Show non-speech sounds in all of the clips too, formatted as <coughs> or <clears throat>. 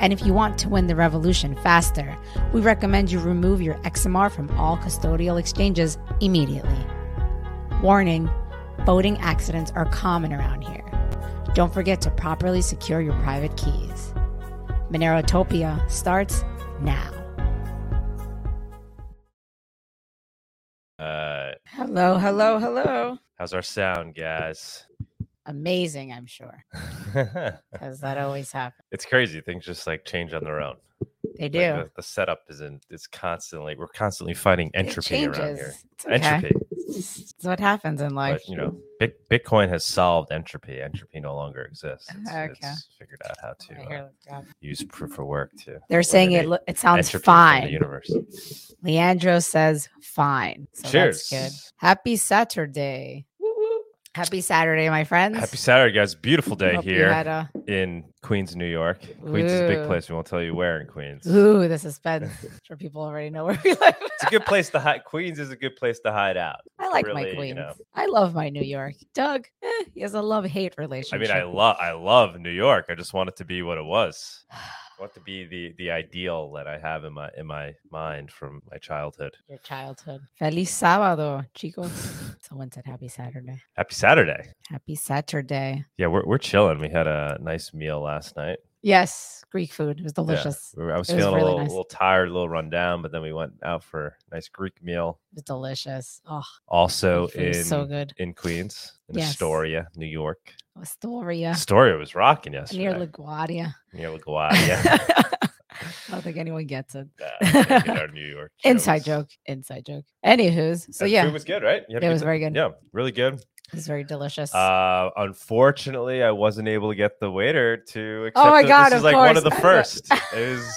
And if you want to win the revolution faster, we recommend you remove your XMR from all custodial exchanges immediately. Warning boating accidents are common around here. Don't forget to properly secure your private keys. Monerotopia starts now. Uh, Hello, hello, hello. how's our sound, guys? Amazing, I'm sure, <laughs> because that always happens. it's crazy. Things just like change on their own. They Like, do. the, the setup is in It's constantly. We're constantly fighting entropy around here. It's okay. Entropy. It's what happens in life. But you know, Bitcoin has solved entropy. Entropy no longer exists. It's, Okay. it's figured out how to uh, use proof of work to. They're saying it. lo- It sounds from the fine. universe. Leandro says fine. So Cheers. That's good. Happy Saturday. Happy Saturday, my friends. Happy Saturday, guys! Beautiful day here a- in Queens, New York. Queens is a big place. We won't tell you where in Queens. Ooh, the suspense. <laughs> I'm sure people already know where we live. It's a good place to hide. Queens is a good place to hide out. I like really, my you queens. know. I love my New York. Doug, eh, he has a love hate relationship. I mean, I love I love New York. I just want it to be what it was. <sighs> <sighs> <sighs> Want to be the the ideal that I have in my in my mind from my childhood. your childhood. Feliz sábado, chicos. <laughs> Someone said happy Saturday. Happy Saturday. Happy Saturday. Yeah, we're we're chilling. We had a nice meal last night. Yes, Greek food. It was delicious. were- I was It was feeling a little, nice. little tired, a little run down, but then we went out for a nice Greek meal. It was delicious. Oh, Also in so good. in Queens, in Yes. Astoria, New York. Astoria. Astoria was rocking yesterday. Near LaGuardia. near LaGuardia. <laughs> <laughs> I don't think anyone gets it. Nah, get our New York <laughs> Inside jokes. joke. Inside joke. Anywho's, so yeah, food was good, right? You had a It was very good. Yeah, really good. it was very delicious. Uh, unfortunately, I wasn't able to get the waiter to accept. Oh my it. God, This is like one of the first. It was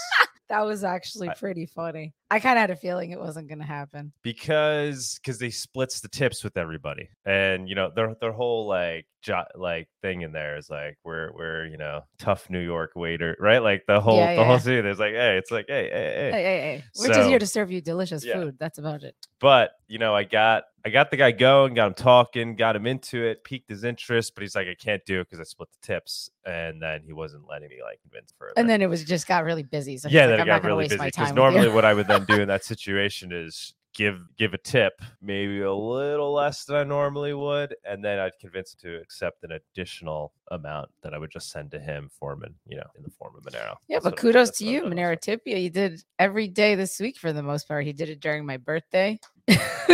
that was actually pretty funny. I kind of had a feeling it wasn't going to happen. because because they splits the tips with everybody, and you know their their whole like jo- like thing in there is like we're we're you know tough New York waiter, right? Like the whole Yeah, the whole yeah. scene. There's like hey, it's like hey hey hey. Hey, hey, hey. We're just here to serve you delicious yeah. food. That's about it. But you know, I got I got the guy going, got him talking, got him into it, piqued his interest, but he's like, I can't do it because I split the tips, and then he wasn't letting me like convince further. And then it was just got really busy. So yeah, like, then I'm it not got really waste busy because normally what I would then do <laughs> in that situation is give give a tip, maybe a little less than I normally would, and then I'd convince him to accept an additional amount that I would just send to him for him, you know, in the form of Monero. yeah, That's but kudos to you, Monero. Tipia. You did every day this week for the most part. He did it during my birthday <laughs>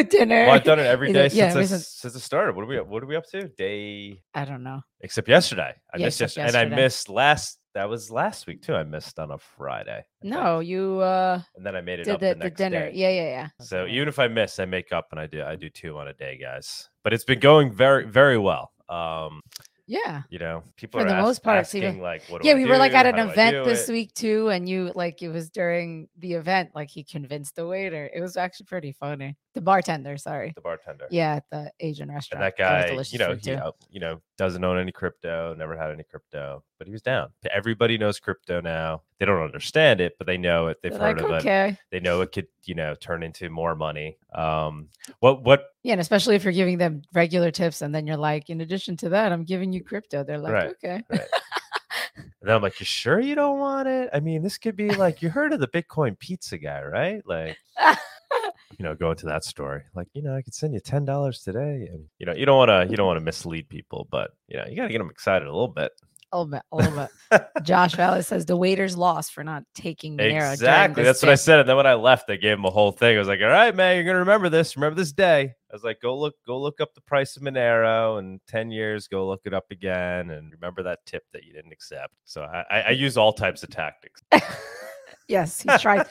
dinner. Well, I've done it every day day did- yeah, since, I, since- since it started. What are we what are we up to? Day I don't know. except yesterday. I Yeah, missed yesterday, and I missed last. That was last week too. I missed on a Friday. I think. No, you uh and then I made it did up the, the, the next dinner. day. Yeah, yeah, yeah. So Okay. even if I miss, I make up, and I do I do two on a day, guys. But it's been <laughs> going very very well. Um, yeah. you know, people For are the ask- most part, it's asking even- like, what do Yeah, I we were like at an How event this it? week too, and you like it was during the event, like he convinced the waiter. It was actually pretty funny. The bartender, sorry. The bartender. Yeah, at the Asian And restaurant. that guy, delicious you know, he uh, you know doesn't own any crypto, never had any crypto, but he was down. Everybody knows crypto now. They don't understand it, but they know it. They've They're heard like, of it. They know it could, you know, turn into more money. Um, what what Yeah, and especially if you're giving them regular tips and then you're like, in addition to that, I'm giving you crypto. They're like, Right, okay. <laughs> And then I'm like, you sure you don't want it? I mean, this could be like you heard of the Bitcoin pizza guy, right? Like, <laughs> you know, go into that story. Like, you know, I could send you ten dollars today, and you know, you don't want to, you don't want to mislead people, but you know, you got to get them excited a little bit. A little bit, a little bit. Josh Vallis says the waiter's lost for not taking Monero. Exactly. That's what I said. And then when I left, they gave him a whole thing. I was like, all right, man, you're gonna remember this. Remember this day. I was like, go look, go look up the price of Monero and 10 years, go look it up again and remember that tip that you didn't accept. So I, I, I <laughs> use all types of tactics. <laughs> Yes, he tries.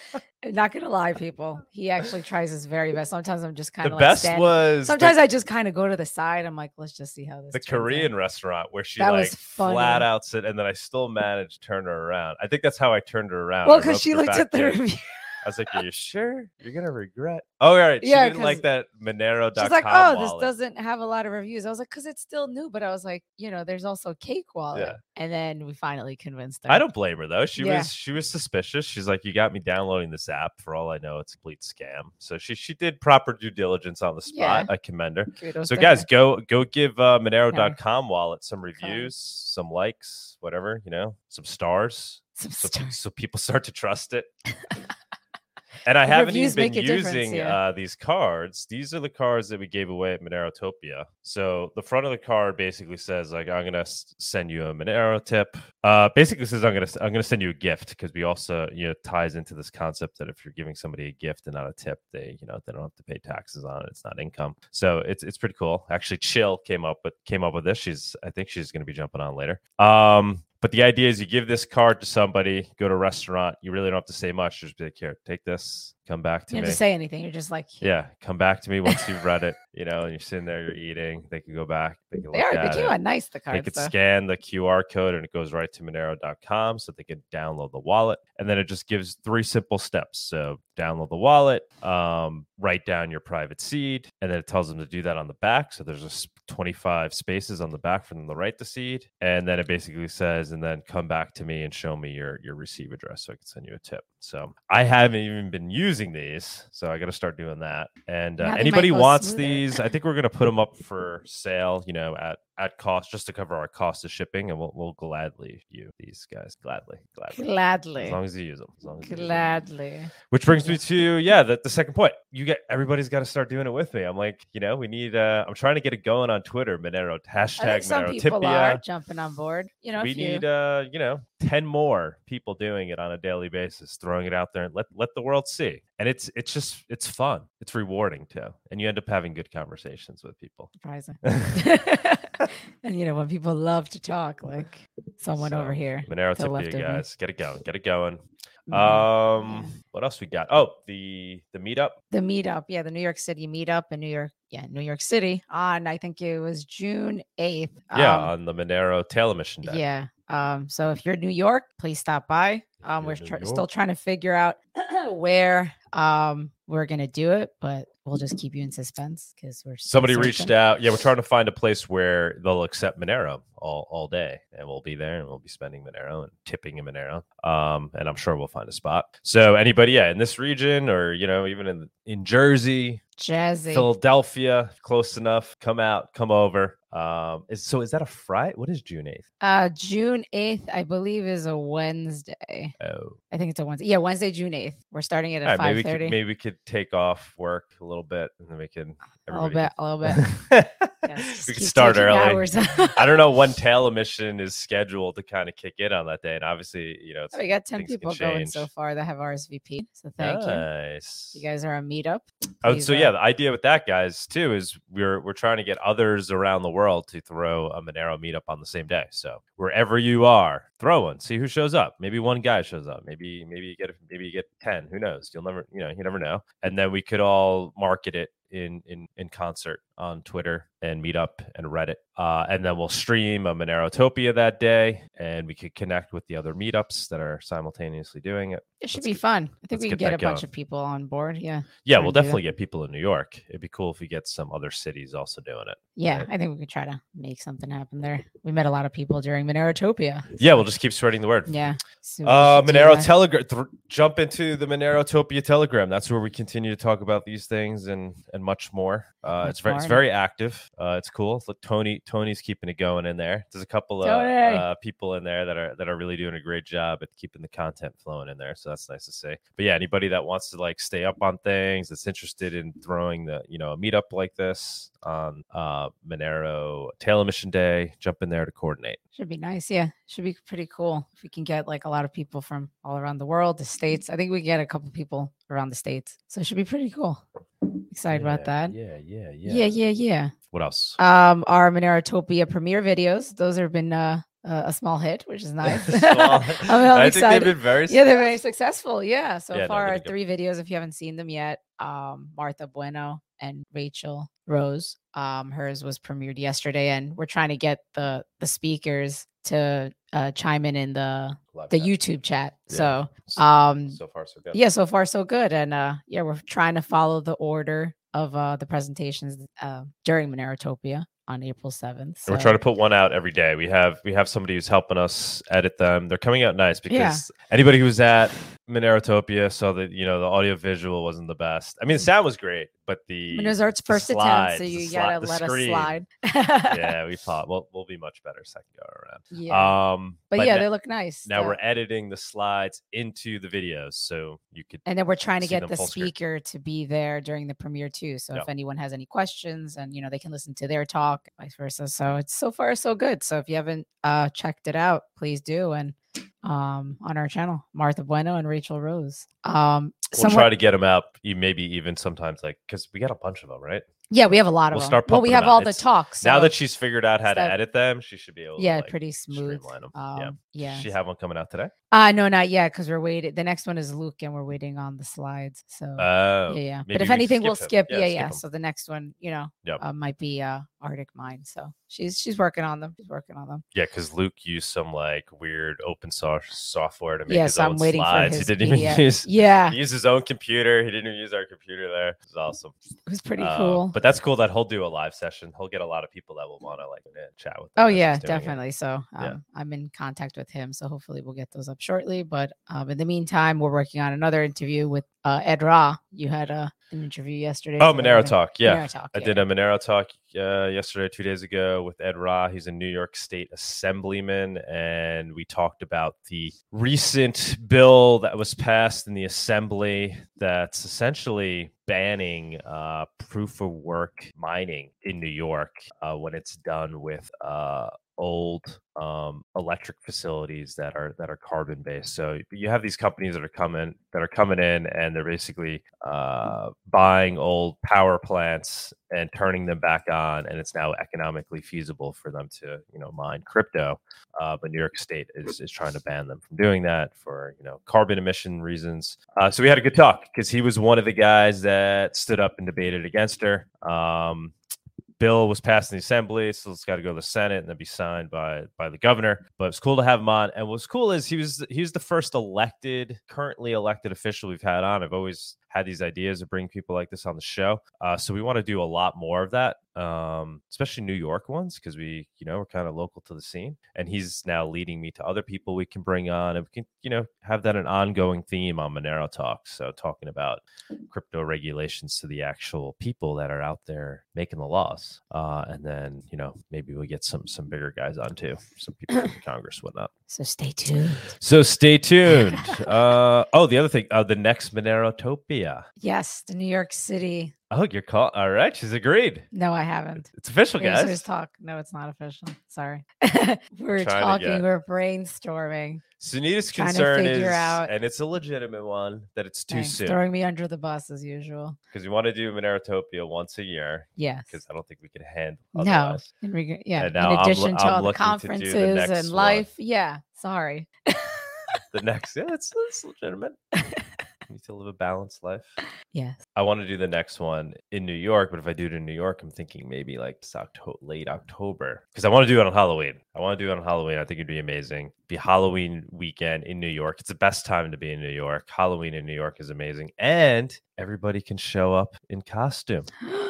not gonna lie, people. He actually tries his very best. Sometimes I'm just kind of The of best like was the- Sometimes I just kind of go to the side. I'm like, let's just see how this. the turns out." Korean restaurant where she That like flat out said, and then I still managed to turn her around. I think that's how I turned her around. Well, because she looked at the review. Was like, "Are you sure? You're gonna regret." Oh, all right. She Yeah, didn't like 'cause that Monero.com She's like, oh, wallet. this doesn't have a lot of reviews. I was like, because it's still new. But I was like, you know, there's also Cake Wallet. Yeah. And then we finally convinced her. I don't blame her though. She Yeah. was she was suspicious. She's like, "You got me downloading this app. For all I know, it's a complete scam." So she she did proper due diligence on the spot. Yeah. I commend her. Kudos So guys, her. go go give uh, Monero.com wallet some reviews, some likes, whatever you know, some stars, Some so, stars. so people start to trust it. <laughs> and I haven't reviews even been make a difference, using yeah. uh, these cards. These are the cards that we gave away at Monerotopia. So the front of the card basically says like, "I'm gonna send you a Monero tip." Uh, basically says I'm gonna I'm gonna send you a gift because we also you know ties into this concept that if you're giving somebody a gift and not a tip, they you know they don't have to pay taxes on it. It's not income. So it's it's pretty cool. Actually, Jill came up with came up with this. She's I think she's gonna be jumping on later. Um, but the idea is you give this card to somebody, go to a restaurant. You really don't have to say much. Just be like, here, take this. Come back to You me. You don't have to say anything. You're just like, yeah, come back to me once you've read it. You know, and you're sitting there, you're eating. They can go back. They can they look are. They at came it. nice. The They cards. could though. scan the QR code and it goes right to Monero.com so they can download the wallet. And then it just gives three simple steps. So download the wallet, um, write down your private seed, and then it tells them to do that on the back. So there's just 25 spaces on the back for them to write the seed. And then it basically says, and then come back to me and show me your your receive address so I can send you a tip. So I haven't even been using these. So I got to start doing that. And uh, anybody wants smoother. these, I think we're going to put them up for sale, you know, at at cost just to cover our cost of shipping, and we'll, we'll gladly you these guys gladly, gladly, gladly, as long as you use them. As long as you use 'em. Gladly. Which brings me to yeah, the, the second point. You get everybody's got to start doing it with me. I'm like, you know, we need. uh I'm trying to get it going on Twitter. Monero hashtag some people are jumping on board. You know, we if you, need uh you know 10 more people doing it on a daily basis throwing it out there and let let the world see and it's it's just it's fun it's rewarding too and you end up having good conversations with people surprising. <laughs> <laughs> and you know, when people love to talk, like someone over here. Monero left Tipia, guys get it going get it going Mhm. um what else we got oh the the meetup the meetup, yeah, the New York City meetup in New York, yeah, New York City on I think it was June eighth. yeah Um, on the monero tail emission day yeah. Um, so if you're in New York, please stop by. Um, we're tr- still trying to figure out <clears throat> where um we're gonna do it, but we'll just <laughs> keep you in suspense because we're somebody reached out yeah we're trying to find a place where they'll accept monero all, all day and we'll be there and we'll be spending monero and tipping in monero um and i'm sure we'll find a spot. So anybody yeah in this region or you know even in in jersey Jazzy. philadelphia close enough come out come over um is so is that a friday what is june 8th Uh, June eighth, I believe, is a Wednesday. oh I think it's a Wednesday. Yeah, Wednesday, June eighth. We're starting it at right, maybe five we could, thirty. maybe we could take off work a little bit and then we can A little bit, a little <laughs> bit. Yes, we could start early. I don't know when <laughs> tail emission is scheduled to kind of kick in on that day, and obviously, you know, it's, we got ten people going so far that have RSVP. So thank you. nice. You guys are a meetup. Oh, so uh, yeah, the idea with that, guys, too, is we're we're trying to get others around the world to throw a Monero meetup on the same day. So wherever you are, throw one. See who shows up. Maybe one guy shows up. Maybe maybe you get maybe you get ten. Who knows? You'll never you know you never know. And then we could all market it in in in concert on Twitter and Meetup and Reddit. Uh, and then we'll stream a Monerotopia that day, and we could connect with the other meetups that are simultaneously doing it. It should Let's be get- fun. I think we can get get a that bunch of people on board. Yeah. Yeah, we'll and do that. definitely get people in New York. It'd be cool if we get some other cities also doing it. Yeah, Right. I think we could try to make something happen there. We met a lot of people during Monerotopia. Yeah, we'll just keep spreading the word. Yeah. so Uh, Monero. Telegram. Th- jump into the Monerotopia Telegram. That's where we continue to talk about these things and and much more. Uh, it's very it's very active. Uh, it's cool. Look, Tony Tony's keeping it going in there. There's a couple of uh, people in there that are that are really doing a great job at keeping the content flowing in there. So that's nice to see. But yeah, anybody that wants to like stay up on things, that's interested in throwing the you know a meetup like this on uh, Monero Tail Emission Day, jump in there to coordinate. Should be nice. Yeah. Should be pretty cool if we can get like a lot of people from all around the world, the states. I think we get a couple people around the states. So it should be pretty cool. Excited about that. Yeah, yeah, yeah. Yeah, yeah, yeah. What else? Um, our Monerotopia premiere videos. Those have been uh, uh, a small hit, which is <laughs> nice. <laughs> I'm, I'm think they've been very yeah, they're very successful. Yeah. So Yeah, far, our three videos. If you haven't seen them yet, um, Martha Bueno and Rachel Rose. Um, hers was premiered yesterday, and we're trying to get the the speakers to uh, chime in in the Love the that. YouTube chat. Yeah. So um so far so good. yeah, so far so good. And uh yeah, we're trying to follow the order of uh the presentations uh during Monerotopia on April 7th. So we're trying to put one out every day. We have we have somebody who's helping us edit them. They're coming out nice because Yeah. anybody who was at Monerotopia so that you know the audio visual wasn't the best. I mean, the sound was great, but the I mean, Art's the first attempt, so you gotta the let us slide. yeah, we <laughs> thought we'll we'll be much better second go around. yeah. Um, but, yeah, n- they look nice. now The- we're editing the slides into the videos, so you could and then we're trying to get the full screen. speaker to be there during the premiere too. So Yeah. if anyone has any questions and you know they can listen to their talk, vice versa. So it's so far so good. So if you haven't uh checked it out, please do. And um on our channel, Martha Bueno and Rachel Rose. Um we'll somewhat- try to get them out. You maybe even sometimes like because we got a bunch of them, right? Yeah, we have a lot of we'll them. start well, we have them all the talks. now that she's figured out how to that- edit them, she should be able. yeah, to, like, pretty smooth. streamline 'em. Um, yeah. yeah. She have one coming out today? Uh no, not yet, because we're waiting. The next one is Luke, and we're waiting on the slides. So Oh, yeah, yeah. But if anything, we'll skip skip. Yeah, Yeah, yeah. skip him. So the next one, you know, Yep. uh, might be uh ArcticMine. So she's she's working on them. She's working on them. Yeah, because Luke used some like weird open source software to make Yes, his own I'm waiting for slides. his he didn't even use. Yeah, He used his own computer. He didn't even use our computer there. It was awesome. it was pretty Uh, cool. But that's cool that he'll do a live session. He'll get a lot of people that will want to like eh, chat with. Oh yeah, doing it. definitely. So um, Yeah. I'm in contact with him. So hopefully we'll get those up shortly. But um, in the meantime, we're working on another interview with uh, Ed Ra. You had uh, an interview yesterday. Oh, Monero Talk. Yeah. Monero Talk, I did a Monero talk uh, yesterday, two days ago, with Ed Ra. He's a New York State Assemblyman, and we talked about the recent bill that was passed in the Assembly that's essentially banning uh, proof of work mining in New York uh, when it's done with uh, old um, electric facilities that are that are carbon based. So you have these companies that are coming that are coming in and they're basically uh, buying old power plants and turning them back on, and it's now economically feasible for them to you know mine crypto. Uh, but New York State is is trying to ban them from doing that for you know carbon emission reasons. Uh, so we had a good talk because he was one of the guys that stood up and debated against her. Um, bill was passed in the assembly, so it's got to go to the Senate and then be signed by by the governor. But it's cool to have him on. And what's cool is he was he was the first elected, currently elected official we've had on. I've always had these ideas of bring people like this on the show. Uh, so we want to do a lot more of that, um, especially New York ones, because we, you know, we're kind of local to the scene. And he's now leading me to other people we can bring on, and we can, you know, have that an ongoing theme on Monero Talk. So talking about crypto regulations to the actual people that are out there making the laws, uh, and then you know maybe we get some some bigger guys on too, some people from <coughs> Congress, whatnot. So stay tuned. So stay tuned. uh, oh, the other thing, uh, the next Monerotopia. Yes, the New York City. Oh, you're call. All right, she's agreed. No, I haven't. It's official, Here's, guys. here's talk. No, it's not official. Sorry. <laughs> we're talking. We're brainstorming. Sunita's concern is, out- and it's a legitimate one, that it's too Thanks, soon Throwing me under the bus as usual. because we want to do Monerotopia once a year Yes. because I don't think we can handle. No. In reg- yeah. In now I'm addition to I'm all the looking to do the conferences next and one. life. Yeah. Sorry. The next, yeah, it's, it's legitimate. <laughs> need to live a balanced life. Yes. I want to do the next one in New York, but if I do it in New York, I'm thinking maybe like it's Octo- late October because I want to do it on Halloween. I want to do it on Halloween. I think it'd be amazing. Be Halloween weekend in New York. It's the best time to be in New York. Halloween in New York is amazing, and everybody can show up in costume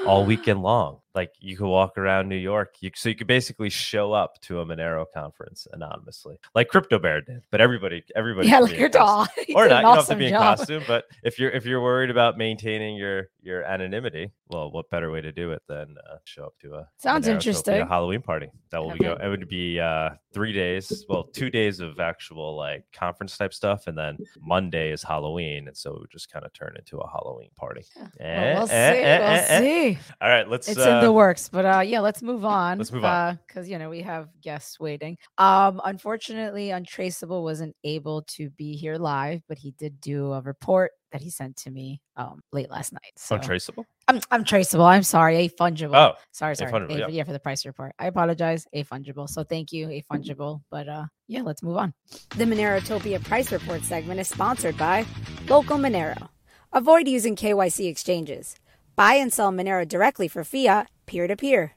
all <gasps> weekend long. Like you could walk around New York. You, so you could basically show up to a Monero conference anonymously, like Crypto Bear did. But everybody, everybody, yeah, like your doll. <laughs> Or not. an You don't have to awesome be in job. costume, but if you're if you're worried about maintaining your your anonymity, well, what better way to do it than uh, show up to a Sounds interesting. Halloween party that will be go. It would be uh, three days, well, two days of actual like conference type stuff, and then Monday is Halloween, and so it would just kind of turn into a Halloween party. Well, Eh, we'll see. eh, eh, we'll eh, eh. see. All right, let's. It's uh, in the works, but uh, yeah, let's move on. Let's move on. because you know we have guests waiting. Um, unfortunately, Untraceable wasn't able to be here live, but he did do a report that he sent to me um, late last night. Oh, so. Untraceable? I'm, I'm traceable. I'm sorry. A fungible. Oh, sorry, sorry. A-fungible, a, yeah. yeah, for the price report. I apologize. A fungible. So thank you, A fungible. But uh, yeah, let's move on. The Monerotopia price report segment is sponsored by Local Monero. Avoid using KYC exchanges. Buy and sell Monero directly for fiat, peer to peer.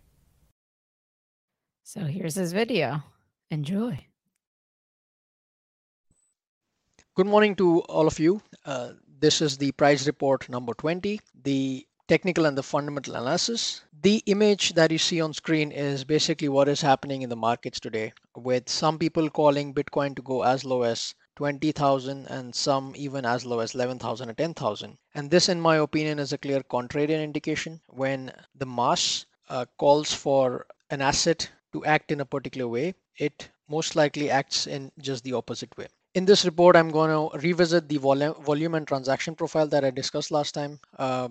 So here's his video. Enjoy. Good morning to all of you. Uh, this is the price report number 20, the technical and the fundamental analysis. The image that you see on screen is basically what is happening in the markets today, with some people calling Bitcoin to go as low as 20,000 and some even as low as 11,000 or 10,000. And this, in my opinion, is a clear contrarian indication when the mass uh, calls for an asset to act in a particular way, it most likely acts in just the opposite way. In this report, I'm going to revisit the volume, volume and transaction profile that I discussed last time uh,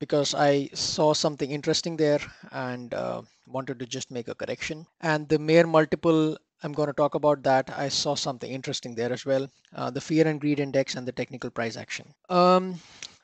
because I saw something interesting there and uh, wanted to just make a correction. And the Mayer multiple, I'm going to talk about that. I saw something interesting there as well. Uh, the fear and greed index and the technical price action. Um,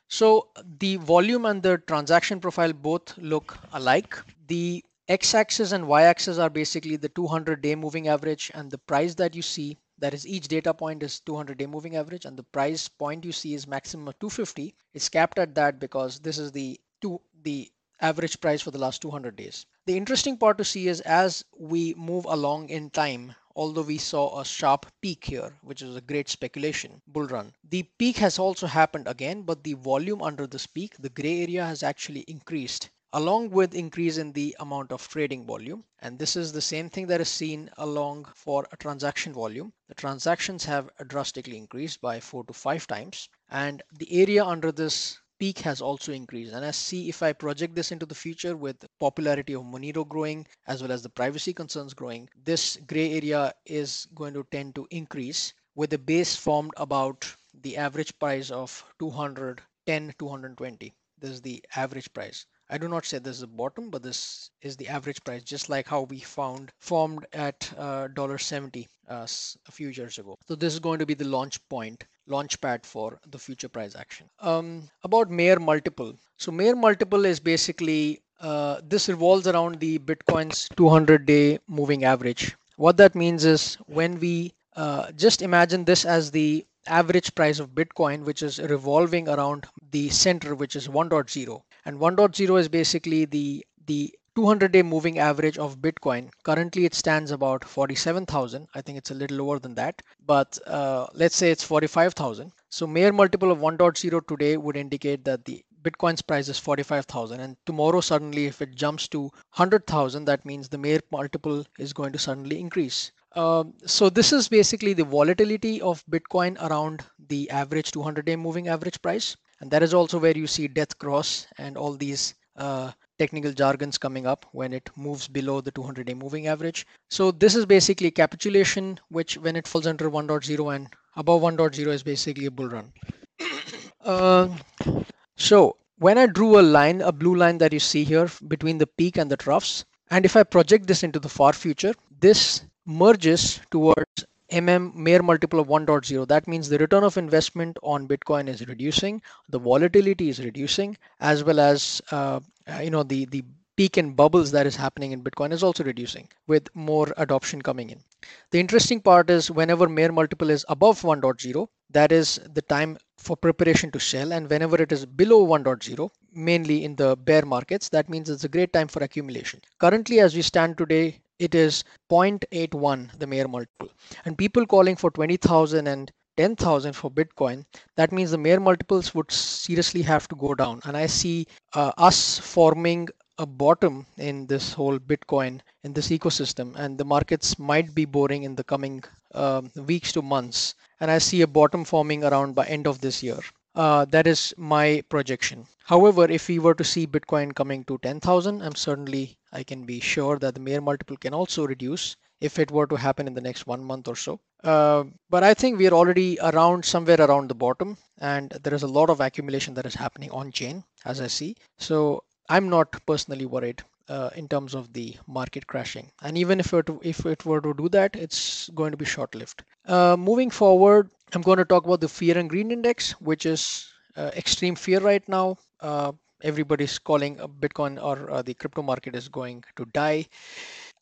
so the volume and the transaction profile both look alike. The x-axis and y-axis are basically the 200 day moving average and the price that you see that is each data point is 200 day moving average and the price point you see is maximum of 250 it's capped at that because this is the two the average price for the last 200 days. The interesting part to see is as we move along in time although we saw a sharp peak here which is a great speculation bull run the peak has also happened again but the volume under this peak the gray area has actually increased along with increase in the amount of trading volume. And this is the same thing that is seen along for a transaction volume. The transactions have drastically increased by four to five times. And the area under this peak has also increased. And I see if I project this into the future with popularity of Monero growing as well as the privacy concerns growing, this gray area is going to tend to increase with a base formed about the average price of 210, 220. This is the average price. I do not say this is the bottom, but this is the average price, just like how we found formed at uh, $1.70 uh, a few years ago. So this is going to be the launch point, launch pad for the future price action. Um, about Mayer multiple. So Mayer multiple is basically, uh, this revolves around the Bitcoin's 200 day moving average. What that means is when we uh, just imagine this as the average price of Bitcoin, which is revolving around the center, which is 1.0 and 1.0 is basically the the 200 day moving average of bitcoin. Currently it stands about 47000 i think it's a little lower than that but uh, let's say it's 45000 so Mayer multiple of 1.0 today would indicate that the bitcoin's price is 45000 and tomorrow suddenly if it jumps to 100000 that means the Mayer multiple is going to suddenly increase. Um, so this is basically the volatility of bitcoin around the average 200 day moving average price and that is also where you see death cross and all these uh, technical jargons coming up when it moves below the 200 day moving average. So this is basically capitulation, which when it falls under 1.0 and above 1.0 is basically a bull run. uh, <coughs> so when I drew a line, a blue line that you see here between the peak and the troughs, and if I project this into the far future, this merges towards mm Mayer multiple of 1.0 that means the return of investment on bitcoin is reducing the volatility is reducing as well as uh, you know the the peak and bubbles that is happening in bitcoin is also reducing with more adoption coming in. The interesting part is whenever Mayer multiple is above 1.0 that is the time for preparation to sell and whenever it is below 1.0 mainly in the bear markets that means it's a great time for accumulation currently as we stand today it is 0.81 the Mayer multiple and people calling for 20,000 and 10,000 for Bitcoin, that means the Mayer multiples would seriously have to go down. And I see uh, us forming a bottom in this whole Bitcoin in this ecosystem, and the markets might be boring in the coming uh, weeks to months. And I see a bottom forming around by end of this year. Uh, that is my projection. However, if we were to see Bitcoin coming to 10,000, I'm certainly I can be sure that the Mayer multiple can also reduce if it were to happen in the next one month or so. Uh, but I think we are already around somewhere around the bottom, and there is a lot of accumulation that is happening on chain as I see. So I'm not personally worried uh, in terms of the market crashing. And even if it if it were to do that, it's going to be short-lived. Uh, moving forward, I'm going to talk about the fear and greed index, which is uh, extreme fear right now. Uh, everybody's calling Bitcoin or uh, the crypto market is going to die.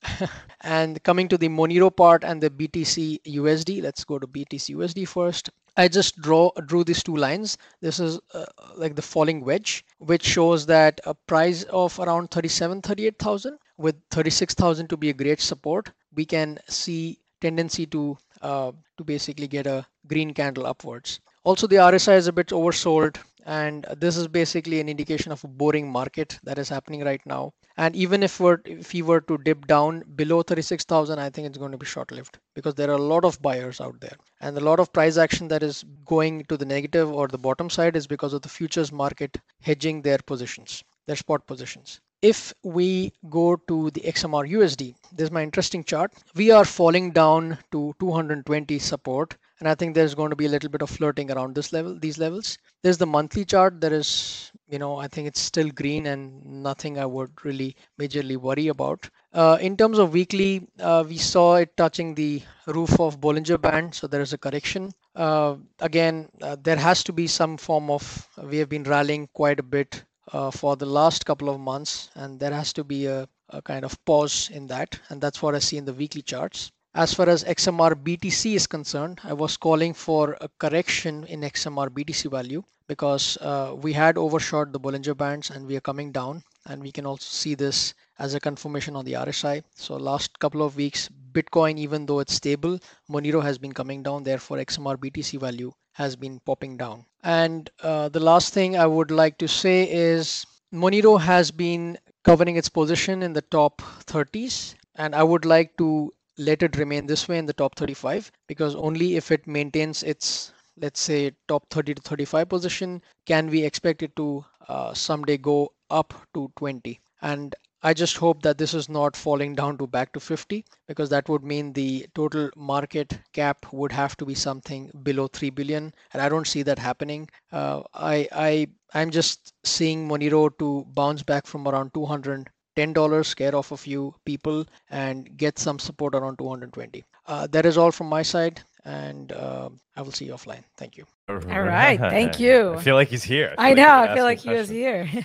<laughs> and coming to the Monero part and the BTC USD, let's go to BTC USD first. I just draw drew these two lines. This is uh, like the falling wedge, which shows that a price of around 37, 38,000 with 36,000 to be a great support. We can see tendency to uh, to basically get a green candle upwards. Also, the RSI is a bit oversold, and this is basically an indication of a boring market that is happening right now. And even if we're if we were to dip down below 36,000, I think it's going to be short-lived because there are a lot of buyers out there, and a lot of price action that is going to the negative or the bottom side is because of the futures market hedging their positions, their spot positions if we go to the XMR USD, this is my interesting chart. We are falling down to 220 support and I think there's going to be a little bit of flirting around this level, these levels. There's the monthly chart. There is, you know, I think it's still green and nothing I would really majorly worry about. Uh, in terms of weekly, uh, we saw it touching the roof of Bollinger Band, so there is a correction. Uh, again, uh, there has to be some form of. We have been rallying quite a bit uh, for the last couple of months, and there has to be a, a kind of pause in that, and that's what I see in the weekly charts. As far as XMR BTC is concerned, I was calling for a correction in XMR BTC value because uh, we had overshot the Bollinger Bands and we are coming down. And we can also see this as a confirmation on the RSI. So last couple of weeks, Bitcoin, even though it's stable, Monero has been coming down. Therefore, XMR BTC value has been popping down. And uh, the last thing I would like to say is Monero has been covering its position in the top 30s. And I would like to let it remain this way in the top 35 because only if it maintains its let's say top 30 to 35 position can we expect it to uh, someday go up to 20 and I just hope that this is not falling down to back to 50 because that would mean the total market cap would have to be something below 3 billion and I don't see that happening. Uh, I I I'm just seeing Monero to bounce back from around 200 $10 scare off a few people and get some support around 220. Uh, that is all from my side, and uh, I will see you offline. Thank you. All right. <laughs> Thank you. I feel like he's here. I, know. I feel like he was here. <laughs> he's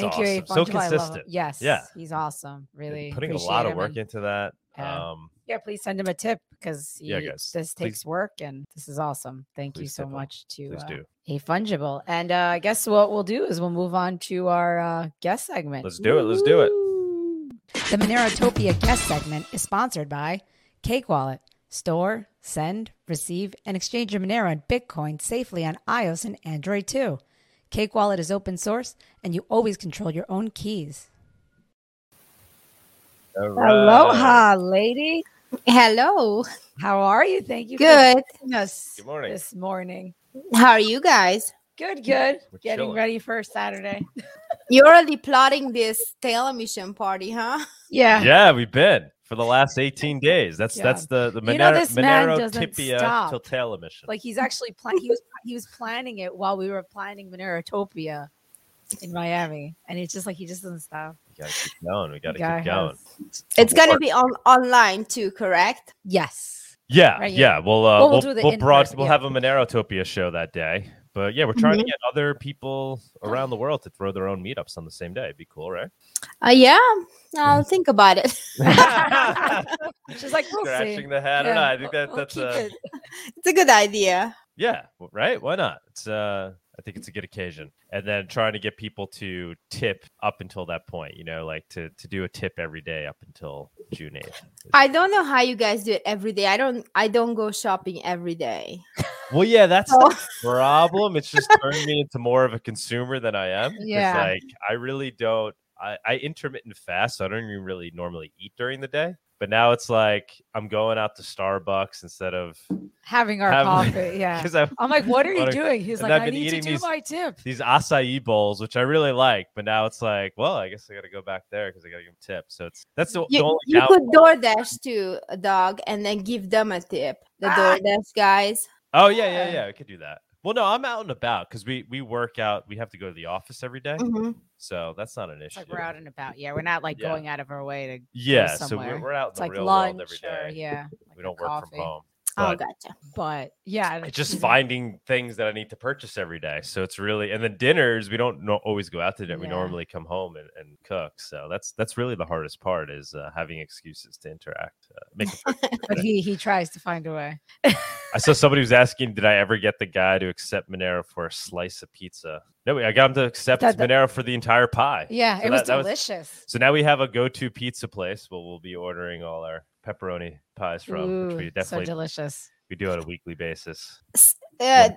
Thank awesome. you. So Fungible. I love consistent. Yes. Yeah. He's awesome. Really. Putting a lot of work and- into that. Yeah. Um, Yeah, please send him a tip because Yeah, guys, this takes please- work and this is awesome. Thank you so much to please uh, do. a fungible. And uh, I guess what we'll do is we'll move on to our uh, guest segment. Let's do it, let's do it. Woo! The Monerotopia guest segment is sponsored by Cake Wallet. Store, send, receive, and exchange your Monero and Bitcoin safely on iOS and Android too. Cake Wallet is open source, and you always control your own keys. All right. Aloha, lady. Hello. How are you? Thank you. Good. For us Good morning. This morning. How are you guys? Good, good. We're Getting chilling. ready for Saturday. <laughs> You're already plotting this tail emission party, huh? Yeah. Yeah, we've been for the last 18 days. That's Yeah. that's the the You know, Monero, this man Monero doesn't Tipia stop. Tiltale mission. Like he's actually plan- he was he was planning it while we were planning Monerotopia in Miami, and it's just like he just doesn't stop. We gotta keep going. We gotta keep going. has- It's gonna be on online too, correct? Yes. Yeah, Right, yeah. yeah. We'll uh, Well, we'll we'll we'll, do the broad, we'll yeah. have a Monerotopia show that day. But yeah, we're trying to Mm-hmm. get other people around the world to throw their own meetups on the same day. It'd be cool, right? Uh, yeah, I'll think about it. <laughs> <laughs> She's like, we'll Scratching see. the head. I don't know. Yeah, I think that we'll that's keep uh, it. it's a good idea. yeah, right. Why not? It's uh, I think it's a good occasion. And then trying to get people to tip up until that point. You know, like to to do a tip every day up until June eighth. I don't know how you guys do it every day. I don't. I don't go shopping every day. Well, yeah, that's So- the <laughs> oh. problem. It's just turned me into more of a consumer than I am. Yeah. Like I really don't. I, I intermittent fast, so I don't even really normally eat during the day. But now it's like I'm going out to Starbucks instead of Having our Having- coffee. <laughs> Yeah. because I've I'm like, what are you doing? He's like, I've I been need to do these- my tip. these acai bowls, which I really like. But now it's like, well, I guess I got to go back there because I got to give them tip. So it's that's the, the You, only you down- could DoorDash to a dog and then give them a tip. The Ah. DoorDash guys. Oh yeah, yeah, Yeah. yeah. I could do that. Well, no, I'm out and about because we we work out. We have to go to the office every day, Mhm. so that's not an issue. like we're out and about. Yeah, we're not like Yeah. going out of our way to. yeah, so somewhere. we're, we're out in the like real lunch world every or yeah. like we don't work coffee. from home. Oh, But gotcha. But yeah, it's just finding things that I need to purchase every day. So it's really and then dinners we don't no, always go out to dinner. We normally come home and, and cook. So that's that's really the hardest part is uh, having excuses to interact. Uh, make a purchase every But he he tries to find a way. I saw somebody was asking, did I ever get the guy to accept Monero for a slice of pizza? No, I got him to accept Monero for the entire pie. Yeah, So it was that- that was- delicious. So now we have a go-to pizza place. Well, we'll be ordering all our pepperoni pies from, which we Ooh, so definitely delicious. we do on a weekly basis. Uh,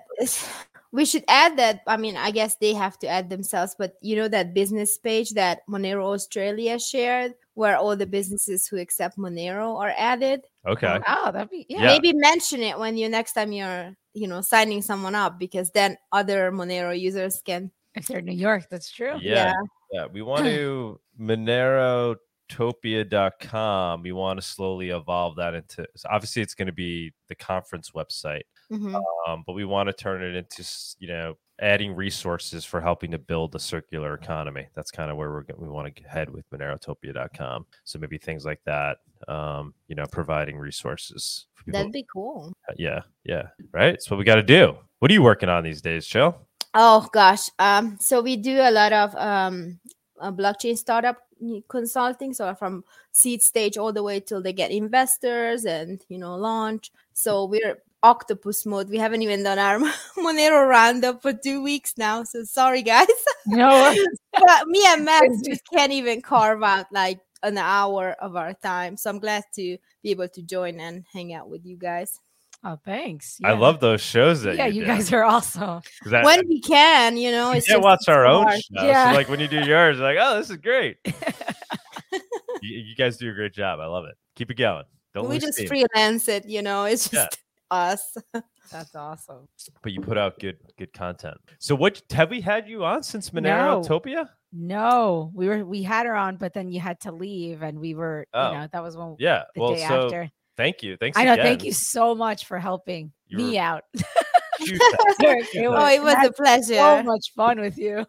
we should add that. I mean, I guess they have to add themselves, but you know that business page that Monero Australia shared, where all the businesses who accept Monero are added. Okay. Oh, that'd be yeah. Yeah. Maybe mention it when you next time you're, you know, signing someone up, because then other Monero users can. If they're in New York, that's true. Yeah. Yeah. We want to <clears throat> monerotopia.com. We want to slowly evolve that into so obviously it's going to be the conference website. Mhm. um, but we want to turn it into you know adding resources for helping to build a circular economy that's kind of where we're we want to head with monerotopia.com so maybe things like that um, you know providing resources for. That'd be cool. yeah yeah right It's what we got to do what are you working on these days Jill? Oh gosh. Um, so we do a lot of um uh, blockchain startup consulting, so from seed stage all the way till they get investors and you know launch. So we're octopus mode. We haven't even done our <laughs> Monero roundup for two weeks now. So sorry guys. <laughs> No, but me and Max just can't even carve out like an hour of our time. So I'm glad to be able to join and hang out with you guys. oh, thanks. i love those shows that Yeah, you, you guys are awesome. I- when we can, you know, we it's can't just watch it's our own show. Yeah. So like when you do yours, like, oh, this is great. <laughs> you, you guys do a great job. I love it. Keep it going. Don't we just steam. freelance it, you know. It's Yeah. Just us. <laughs> That's awesome. but you put out good good content. So what have we had you on since No. Monerotopia? No, we were we had her on, but then you had to leave, and we were Oh. you know that was when Yeah. the well, day so after. thank you. Thanks. I know. Thank you so much for helping You me were- out. Huge It oh, it was a pleasure. so much fun with you.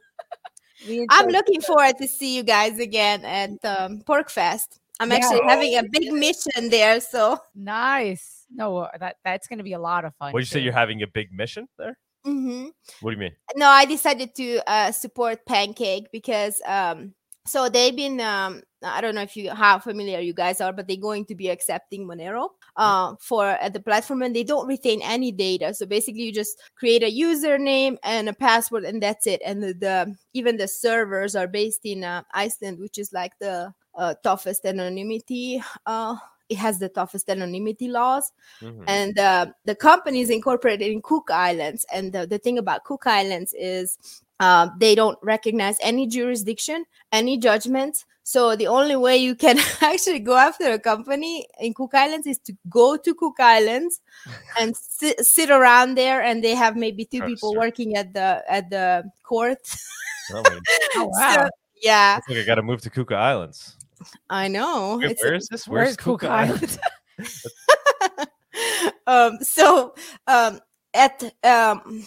<laughs> I'm looking forward to see you guys again at um, PorcFest. I'm Yeah. actually having a big mission there, so Nice. No, uh, that that's going to be a lot of fun. What did you say? You're having a big mission there? Mhm. What do you mean? no, I decided to uh, support Pancake because um, so they've been um, I don't know if you how familiar you guys are, but they're going to be accepting Monero uh, for at the platform, and they don't retain any data. So basically, you just create a username and a password, and that's it. And the, the even the servers are based in uh, Iceland, which is like the uh, toughest anonymity. It has the toughest anonymity laws Mhm. and uh, the company is incorporated in cook islands and the, the thing about cook islands is uh, they don't recognize any jurisdiction any judgments so the only way you can <laughs> actually go after a company in cook islands is to go to cook islands <laughs> and sit, sit around there and they have maybe two people Sure. working at the at the court Oh, <laughs> Oh wow. So, yeah looks like I got to move to Cook Islands. I know Wait, where is this? Where's Cook Island? <laughs> <laughs> um so um at um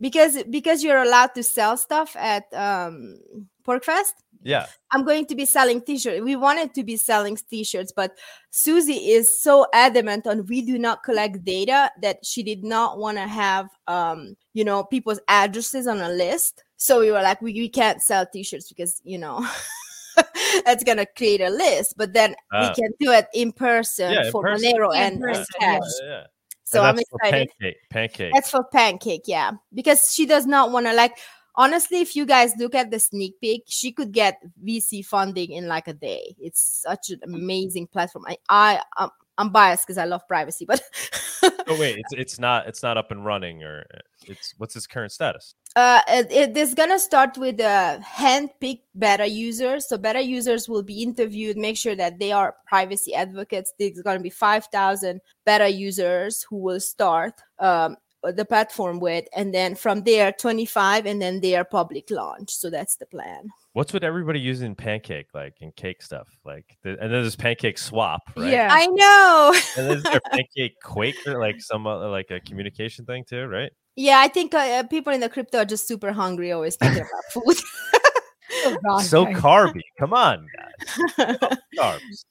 because because you're allowed to sell stuff at um PorcFest Yeah. i'm going to be selling t-shirts we wanted to be selling t-shirts but susie is so adamant on we do not collect data that she did not want to have um you know people's addresses on a list so we were like we, we can't sell t-shirts because you know <laughs> <laughs> that's gonna create a list but then Ah. we can do it in person Yeah, for person. monero In and, and person, cash yes. Yeah. so And i'm excited Pancake. Pancake. that's for pancake, yeah. Because she does not want to like honestly, if you guys look at the sneak peek, she could get VC funding in like a day. It's such an amazing platform. I I um, I'm biased because I love privacy, but oh wait, it's <laughs> it's not it's not up and running or uh, it's what's its current status? Uh, it, it is gonna start with a hand-picked beta users. So beta users will be interviewed, make sure that they are privacy advocates. There's gonna be five thousand beta users who will start um, the platform with, and then from there, twenty-five, and then their public launch. So that's the plan. What's with everybody using pancake like and cake stuff like the, and then there's pancake swap right Yeah. I know. and then there's <laughs> pancake quaker like some uh, like a communication thing too right yeah, I think uh, uh, people in the crypto are just super hungry, always thinking about <laughs> food. Oh, so guys. carby come on guys <laughs> carbs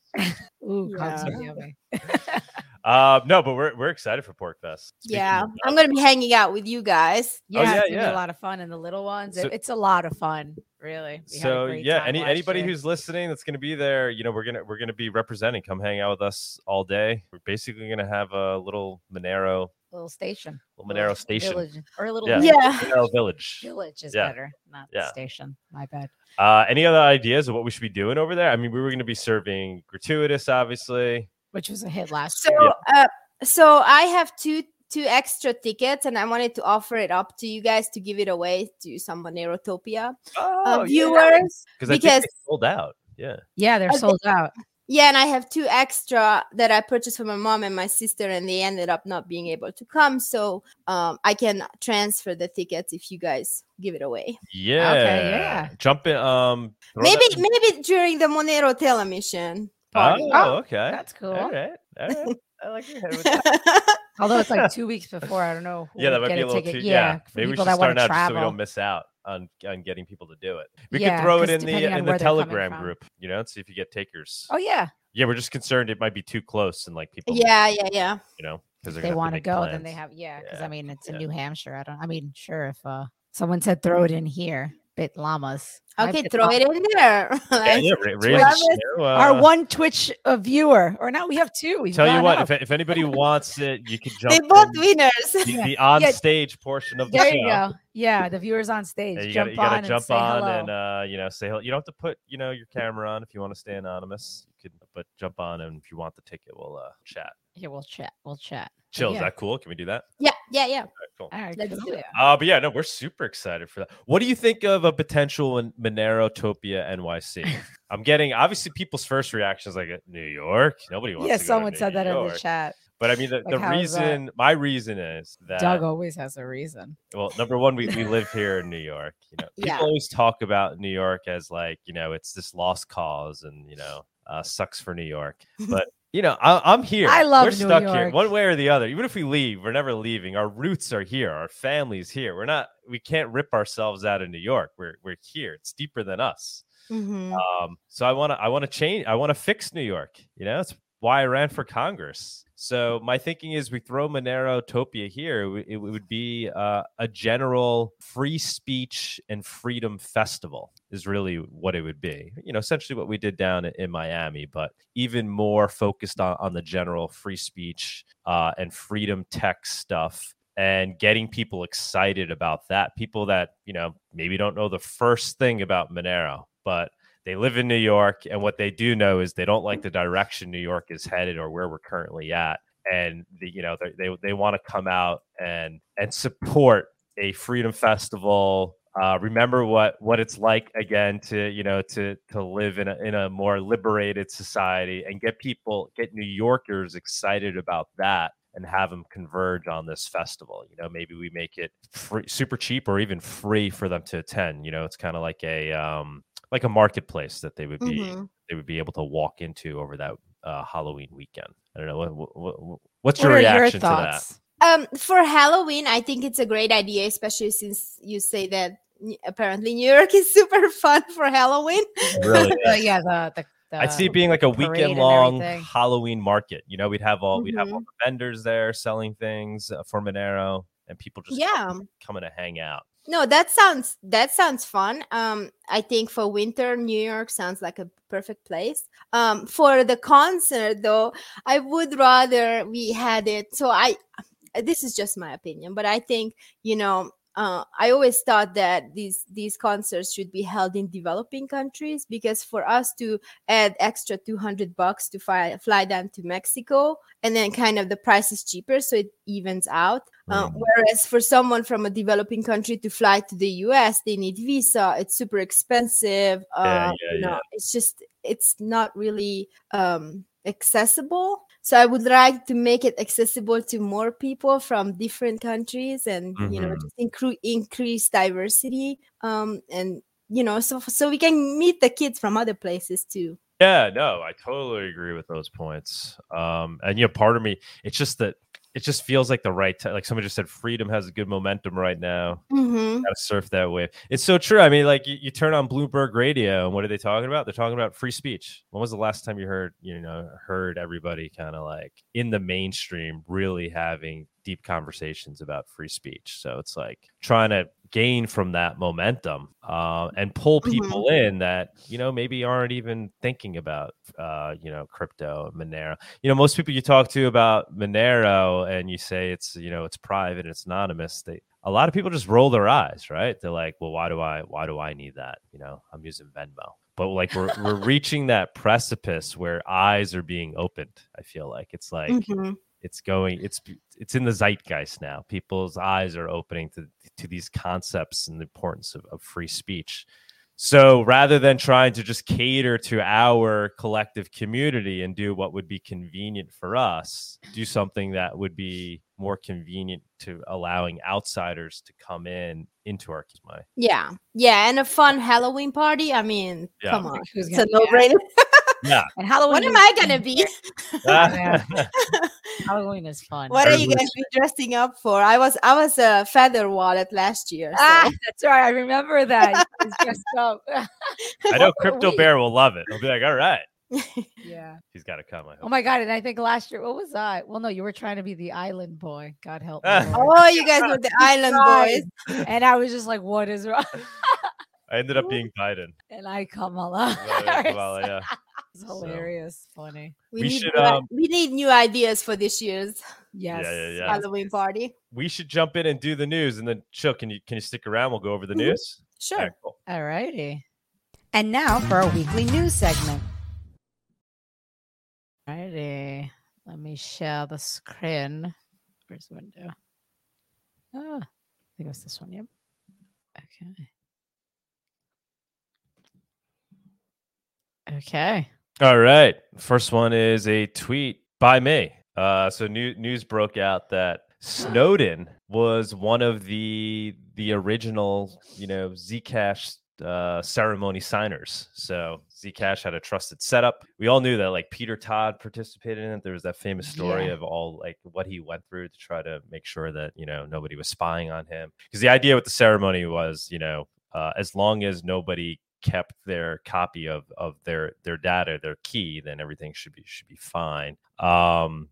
Ooh, Yeah. carbs are yummy. <laughs> uh no but we're we're excited for PorcFest Speaking yeah, of I'm gonna be hanging out with you guys. Yeah, Oh, yeah, it's gonna be yeah. a lot of fun, and the little ones. it- So- it's a lot of fun, really. We so yeah any anybody year. who's listening that's going to be there you know we're gonna we're gonna be representing come hang out with us all day we're basically gonna have a little monero little station, little monero station village, or a little Yeah. village. Yeah. monero village Village is Yeah. better, not Yeah. station. My bad. uh any other ideas of what we should be doing over there i mean we were going to be serving gratuitous obviously Which was a hit last So year. uh, so I have two two extra tickets, and I wanted to offer it up to you guys to give it away to some Monerotopia Oh, uh, yeah. viewers. because I think because- they sold out. Yeah. Yeah, they're Okay. sold out. Yeah, and I have two extra that I purchased for my mom and my sister, and they ended up not being able to come. So um, I can transfer the tickets if you guys give it away. Yeah. yeah. Jump in. Um. Maybe that- maybe during the Monero tail emission. Oh, party. okay. That's cool. All right. All right. <laughs> I like your head with <laughs> that. Although it's like <laughs> two weeks before, I don't know. who Yeah, that would might get be a little ticket. too. Yeah, for maybe we should start want now to just so we don't miss out on on getting people to do it. We Yeah, could throw it in the in the where they're coming Telegram group, you know, and see if you get takers. Oh yeah, Yeah, we're just concerned it might be too close and like people, yeah, yeah, yeah. you know, because they want to go, then they have yeah. Because Yeah, I mean, it's yeah. in New Hampshire. I don't. I mean, sure. If uh someone said throw it in here, bit llamas. Okay, bit throw it in there. <laughs> Yeah, yeah, ra- raise Twitch. the Our uh, one Twitch uh, viewer, or now we have two. We've Tell you what, if, if anybody wants it, you can <laughs> jump. they both in winners. the, <laughs> the on Yeah. stage portion of the there show. you go. Yeah, the viewers on stage. Yeah, you jump gotta, you gotta on jump and on hello. and uh, you know say hello. You don't have to put you know your camera on if you want to stay anonymous. You could, but jump on and if you want the ticket, we'll uh, chat. yeah, we'll chat. We'll chat. But Jill, is that cool? Can we do that? yeah, yeah, yeah. All right, cool. All right, Let's cool. do it. Uh, but yeah, no, we're super excited for that. What do you think of a potential in Monerotopia NYC? <laughs> I'm getting obviously people's first reactions like uh, New York. Nobody wants. Yeah, to go to someone New said that in the chat. But I mean, the, Like, the how is that? reason, my reason is that Doug always has a reason. well, number one, we, we live here in New York. You know, <laughs> people Yeah. always talk about New York as like, you know, it's this lost cause and, you know, uh, sucks for New York. But, you know, I, I'm here. I love We're New stuck here one way or the other. Even if we leave, we're never leaving. Our roots are here. Our family's here. We're not, we can't rip ourselves out of New York. We're, we're here. It's deeper than us. Mhm. Um, so I want to I want to change. I want to fix New York. You know, it's why I ran for Congress. So my thinking is, we throw Monerotopia here. It, would be uh, a general free speech and freedom festival. Is really what it would be. You know, essentially what we did down in, Miami, but even more focused on, on the general free speech uh, and freedom tech stuff and getting people excited about that. People that, you know, maybe don't know the first thing about Monero, but they live in New York. And what they do know is they don't like the direction New York is headed or where we're currently at. And the, you know, they, they, they want to come out and and support a freedom festival. Uh, remember what what it's like again to you know to to live in a in a more liberated society and get people get New Yorkers excited about that and have them converge on this festival. You know, maybe we make it free, super cheap or even free for them to attend. You know, it's kind of like a um, like a marketplace that they would be Mhm. they would be able to walk into over that uh, Halloween weekend. I don't know what, what, what what's What your your reaction to that? Um, for Halloween, I think it's a great idea, especially since you say that apparently New York is <laughs> super fun for Halloween. Really, <laughs> yeah, the, the, the I'd see it being like a weekend long. Halloween market. You know, we'd have all we'd have all Mhm. the vendors there selling things uh, for Monero, and people just Yeah. coming to hang out. No, that sounds that sounds fun. Um, I think for winter, New York sounds like a perfect place. Um, for the concert though, I would rather we had it. So I, this is just my opinion, but I think you know, uh, I always thought that these these concerts should be held in developing countries because for us to add extra two hundred bucks to fly fly down to Mexico, and then kind of the price is cheaper, so it evens out. Uh, whereas for someone from a developing country to fly to the US, they need visa. It's super expensive. Uh, Yeah, yeah, you know, yeah. it's just it's not really um, accessible. So I would like to make it accessible to more people from different countries, and you know, Mhm. just incre- increase diversity. Um, and you know, so so we can meet the kids from other places too. Yeah, no, I totally agree with those points. Um, and you know, part of me, it's just that it just feels like the right time. Like somebody just said, freedom has a good momentum right now. Mm-hmm. Gotta surf that wave. It's so true. I mean, like you, you turn on Bloomberg Radio, and what are they talking about? They're talking about free speech. When was the last time you heard, you know, heard everybody kind of like in the mainstream really having deep conversations about free speech? So it's like trying to gain from that momentum uh, and pull Mhm. people in that you know maybe aren't even thinking about uh, you know crypto Monero. You know, most people you talk to about Monero and you say it's you know it's private it's anonymous. They a lot of people just roll their eyes, right? They're like, well, why do I why do I need that? You know, I'm using Venmo. But like we're we're reaching that precipice where eyes are being opened. I feel like it's like Mm-hmm. it's going it's it's in the zeitgeist now people's eyes are opening to to these concepts and the importance of, of free speech so rather than trying to just cater to our collective community and do what would be convenient for us, do something that would be more convenient to allowing outsiders to come in into our community. Yeah. Yeah. And a fun Halloween party. I mean, Yeah. come on. It's a no brainer. <laughs> Yeah. And Halloween. What am I going to be? <laughs> <laughs> Halloween is fun. What are you guys be dressing up for? I was I was a feather wallet last year. So. Ah, that's right. I remember that. <laughs> Dressed up. I know Crypto? Bear will love it. He'll be like, all right. Yeah. He's got to come. Oh my god! And I think last year, what was I? Well, no, you were trying to be the island boy. God help me. Oh, you guys were the island boys. and I was just like, "What is wrong?" I ended up being Biden. and I Kamala. Well, well, yeah. It's hilarious, funny. We, We need should, new, um, we need new ideas for this year's Yes. yeah, yeah. Halloween party. We should jump in and do the news, and then Jill, can you can you stick around? We'll go over the Mhm. news. Sure. All right, cool. All righty. And now for our weekly news segment. All Righty. Let me share the screen. Where's the window? Ah, I think it was this one. Yep. Okay. Okay. All right. First one is a tweet by me. Uh, so new, news broke out that Snowden was one of the the original, you know, Zcash uh, ceremony signers. So Zcash had a trusted setup. We all knew that, like Peter Todd participated in it. There was that famous story Yeah. of all like what he went through to try to make sure that you know nobody was spying on him. Because the idea with the ceremony was, you know, uh, as long as nobody kept their copy of of their their data, their key, then everything should be should be fine. Um,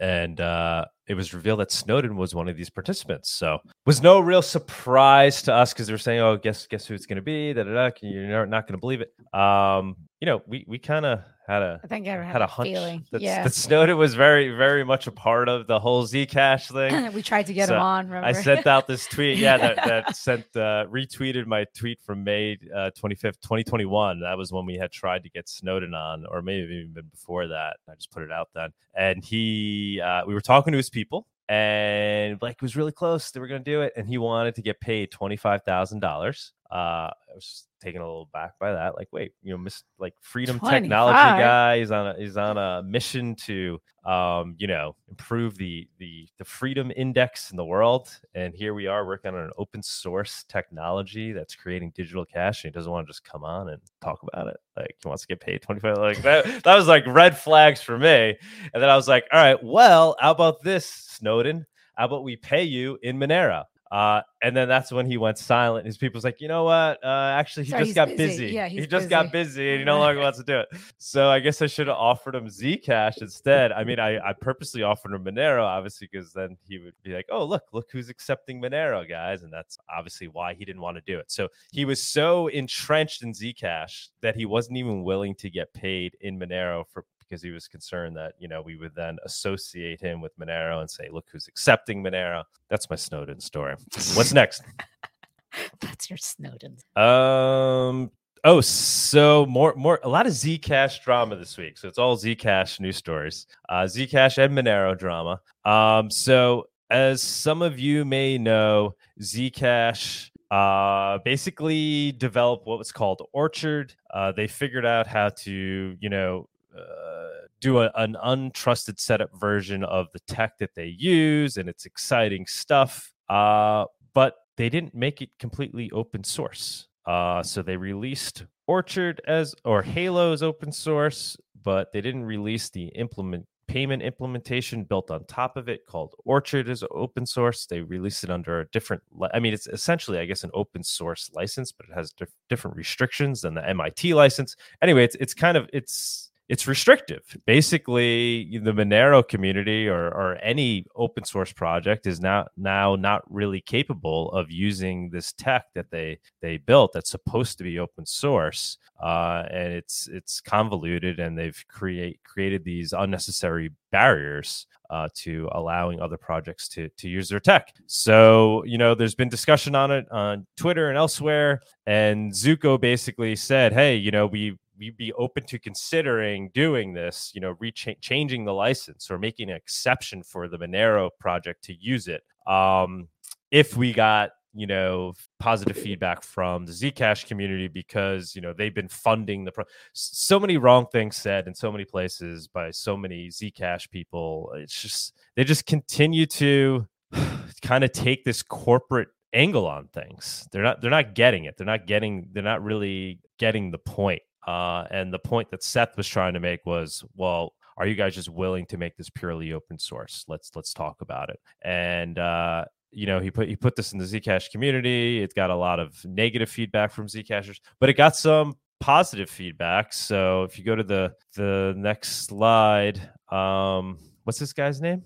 and uh, it was revealed that Snowden was one of these participants. So was no real surprise to us because they were saying, "Oh, guess guess who it's going to be?" Da, da, da. You're not- not going to believe it. Um, you know, we we kind of had a I think I had, had a hunch feeling. that, yeah. that Snowden was very very much a part of the whole Zcash thing. <laughs> we tried to get So him on. Remember? I sent out this tweet, yeah, that, <laughs> that sent uh, retweeted my tweet from May uh, 25th, 2021. That was when we had tried to get Snowden on, or maybe even before that. I just put it out then, and he, uh, we were talking to his people, and like it was really close. They were going to do it, and he wanted to get paid twenty five thousand dollars. Uh, I was taken a little back by that. Like, wait, you know, Miss like Freedom Technology guy is on a is on a mission to um, you know, improve the the the freedom index in the world. And here we are working on an open source technology that's creating digital cash. And he doesn't want to just come on and talk about it. Like he wants to get paid 25. Like that, that was like red flags for me. And then I was like, all right, well, how about this, Snowden? How about we pay you in Monero? Uh, and then that's when he went silent. His people's like, you know what? Uh, actually, he Sorry, just got busy. busy. Yeah, he just got busy. busy, and he no longer wants to do it. So I guess I should have offered him Zcash instead. I mean, I, I purposely offered him Monero, obviously, because then he would be like, oh, look, look who's accepting Monero, guys. And that's obviously why he didn't want to do it. So he was so entrenched in Zcash that he wasn't even willing to get paid in Monero for because he was concerned that you know we would then associate him with Monero and say, look who's accepting Monero. That's my Snowden story. What's <laughs> next? That's your Snowden. Um. Oh, so more, more, a lot of Zcash drama this week. So it's all Zcash news stories. Uh, Zcash and Monero drama. Um. So as some of you may know, Zcash uh basically developed what was called Orchard. Uh, they figured out how to, you know, uh, do a, an untrusted setup version of the tech that they use, and it's exciting stuff. Uh, but they didn't make it completely open source. Uh, so they released Orchard as or Halo as open source, but they didn't release the implement payment implementation built on top of it called Orchard as open source. They released it under a different. I mean, it's essentially, I guess, an open source license, but it has dif- different restrictions than the MIT license. Anyway, it's it's kind of it's it's restrictive. Basically, the Monero community or, or any open source project is now now not really capable of using this tech that they they built that's supposed to be open source, uh, and it's it's convoluted, and they've create created these unnecessary barriers uh, to allowing other projects to to use their tech. So you know, there's been discussion on it on Twitter and elsewhere, and Zooko basically said, "Hey, you know, we." We'd be open to considering doing this, you know, recha- changing the license or making an exception for the Monero project to use it. Um, if we got you know positive feedback from the zcash community because you know they've been funding the pro- so many wrong things said in so many places by so many zcash people. It's just they just continue to <sighs> kind of take this corporate angle on things. They're not they're not getting it. They're not getting they're not really getting the point uh, and the point that seth was trying to make was well are you guys just willing to make this purely open source let's let's talk about it and uh, you know, he put he put this in the Zcash community. It got a lot of negative feedback from Zcashers, but it got some positive feedback. So if you go to the the next slide, um, what's this guy's name?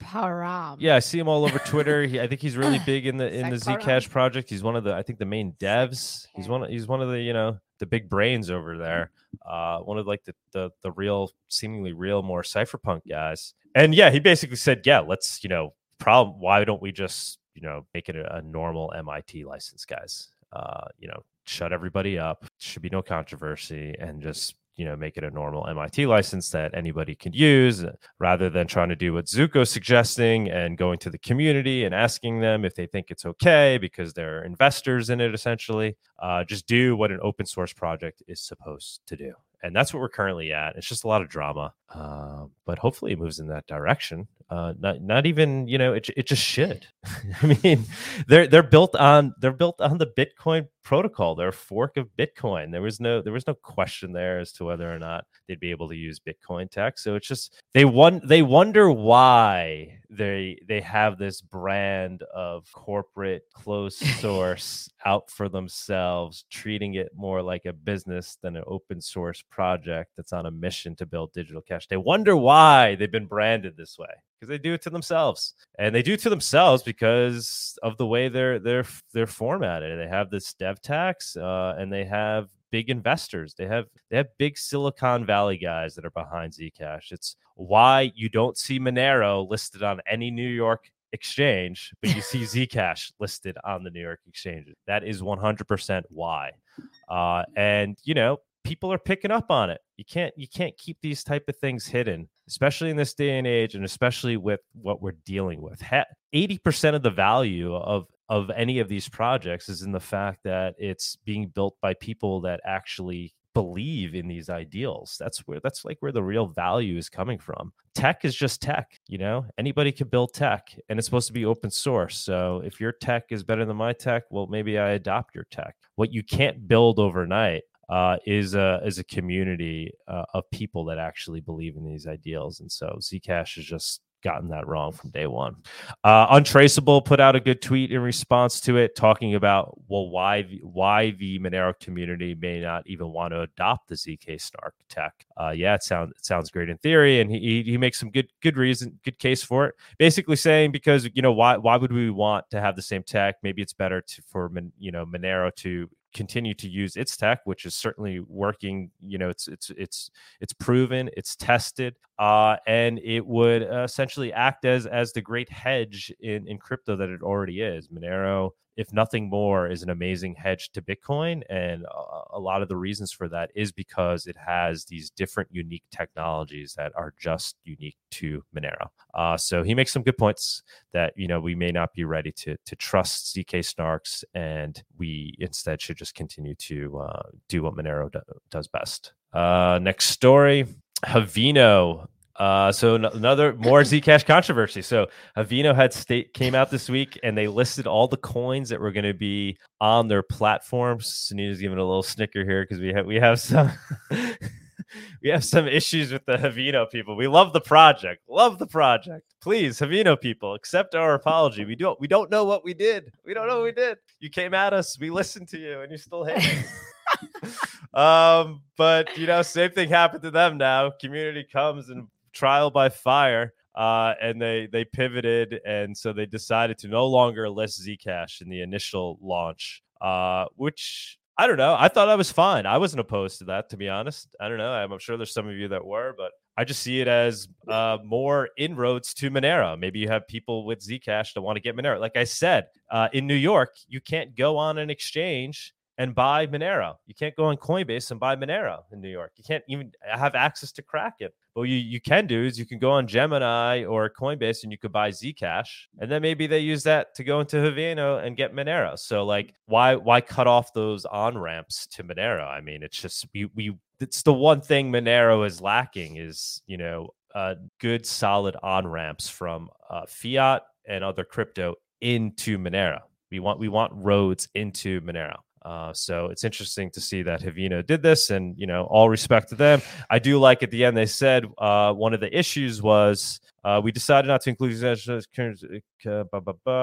Sekparam. Yeah, I see him all over Twitter. He, I think he's really <laughs> big in the in the. Zcash project. He's one of the I think the main devs. He's one of, he's one of the you know the big brains over there. Uh, one of like the the the real seemingly real more cypherpunk guys. And yeah, he basically said, yeah, let's you know problem. Why don't we just you know make it a, a normal MIT license, guys? Uh, you know, shut everybody up. Should be no controversy, and just you know make it a normal MIT license that anybody can use, uh, rather than trying to do what Zooko's suggesting and going to the community and asking them if they think it's okay because they're investors in it. Essentially, uh, just do what an open source project is supposed to do and that's what we're currently at. It's just a lot of drama, uh, but hopefully it moves in that direction. Uh, not not even you know it it just should. <laughs> I mean, they're they're built on they're built on the Bitcoin protocol. They're a fork of Bitcoin. There was no there was no question there as to whether or not they'd be able to use Bitcoin tech. So it's just they won they wonder why they they have this brand of corporate closed <laughs> source out for themselves, treating it more like a business than an open source project that's on a mission to build digital cash. They wonder why they've been branded this way because they do it to themselves, and they do it to themselves because of the way they're they're they're formatted. They have this dev tax, uh, and they have big investors. They have they have big Silicon Valley guys that are behind Zcash. It's why you don't see Monero listed on any New York exchange, but you see <laughs> Zcash listed on the New York exchange. That is 100% why. Uh, and you know, people are picking up on it. You can't you can't keep these type of things hidden, especially in this day and age, and especially with what we're dealing with. Eighty percent of the value of of any of these projects is in the fact that it's being built by people that actually believe in these ideals. That's where that's like where the real value is coming from. Tech is just tech you know? Anybody can build tech and it's supposed to be open source. So if your tech is better than my tech well maybe i adopt your tech. What you can't build overnight uh, is a is a community uh, of people that actually believe in these ideals and so zcash has just gotten that wrong from day one. Uh, Untraceable put out a good tweet in response to it, talking about well why why the Monero community may not even want to adopt the zk snark tech. Uh, yeah, it sounds it sounds great in theory, and he he makes some good good reason good case for it. Basically saying because you know why why would we want to have the same tech? Maybe it's better to for you know Monero to continue to use its tech, which is certainly working. You know, it's it's it's it's proven, it's tested, uh, and it would uh, essentially act as as the great hedge in in crypto that it already is. Monero, if nothing more, is an amazing hedge to Bitcoin, and a, a lot of the reasons for that is because it has these different unique technologies that are just unique to Monero. Uh, so he makes some good points that you know we may not be ready to to trust zk snarks, and we instead should just continue to uh, do what Monero do, does best. Uh, next story. Haveno uh, so n- another more Zcash controversy. So Haveno had state came out this week, and they listed all the coins that were going to be on their platforms. Sunita's giving a little snicker here because we have we have some <laughs> we have some issues with the Haveno people. We love the project, love the project. Please, Haveno people, accept our apology. We don't we don't know what we did. We don't know what we did. You came at us. We listened to you, and you still hate <laughs> <laughs> um, but you know, same thing happened to them now. Community comes and trial by fire. Uh, and they they pivoted, and so they decided to no longer list Zcash in the initial launch, uh, which I don't know. I thought I was fine. I wasn't opposed to that, to be honest. I don't know. I'm sure there's some of you that were, but I just see it as uh, more inroads to Monero. Maybe you have people with Zcash that want to get Monero. Like I said, uh, in New York, you can't go on an exchange and buy Monero. You can't go on Coinbase and buy Monero in New York. You can't even have access to Kraken. But you you can do is you can go on Gemini or Coinbase and you could buy Zcash, and then maybe they use that to go into Haveno and get Monero. So like, why why cut off those on ramps to Monero? I mean, it's just we we it's the one thing Monero is lacking is you know uh, good solid on ramps from uh, fiat and other crypto into Monero. We want we want roads into Monero. Uh, so it's interesting to see that Haveno did this, and you know, all respect to them. I do like at the end they said uh, one of the issues was uh, we decided not to include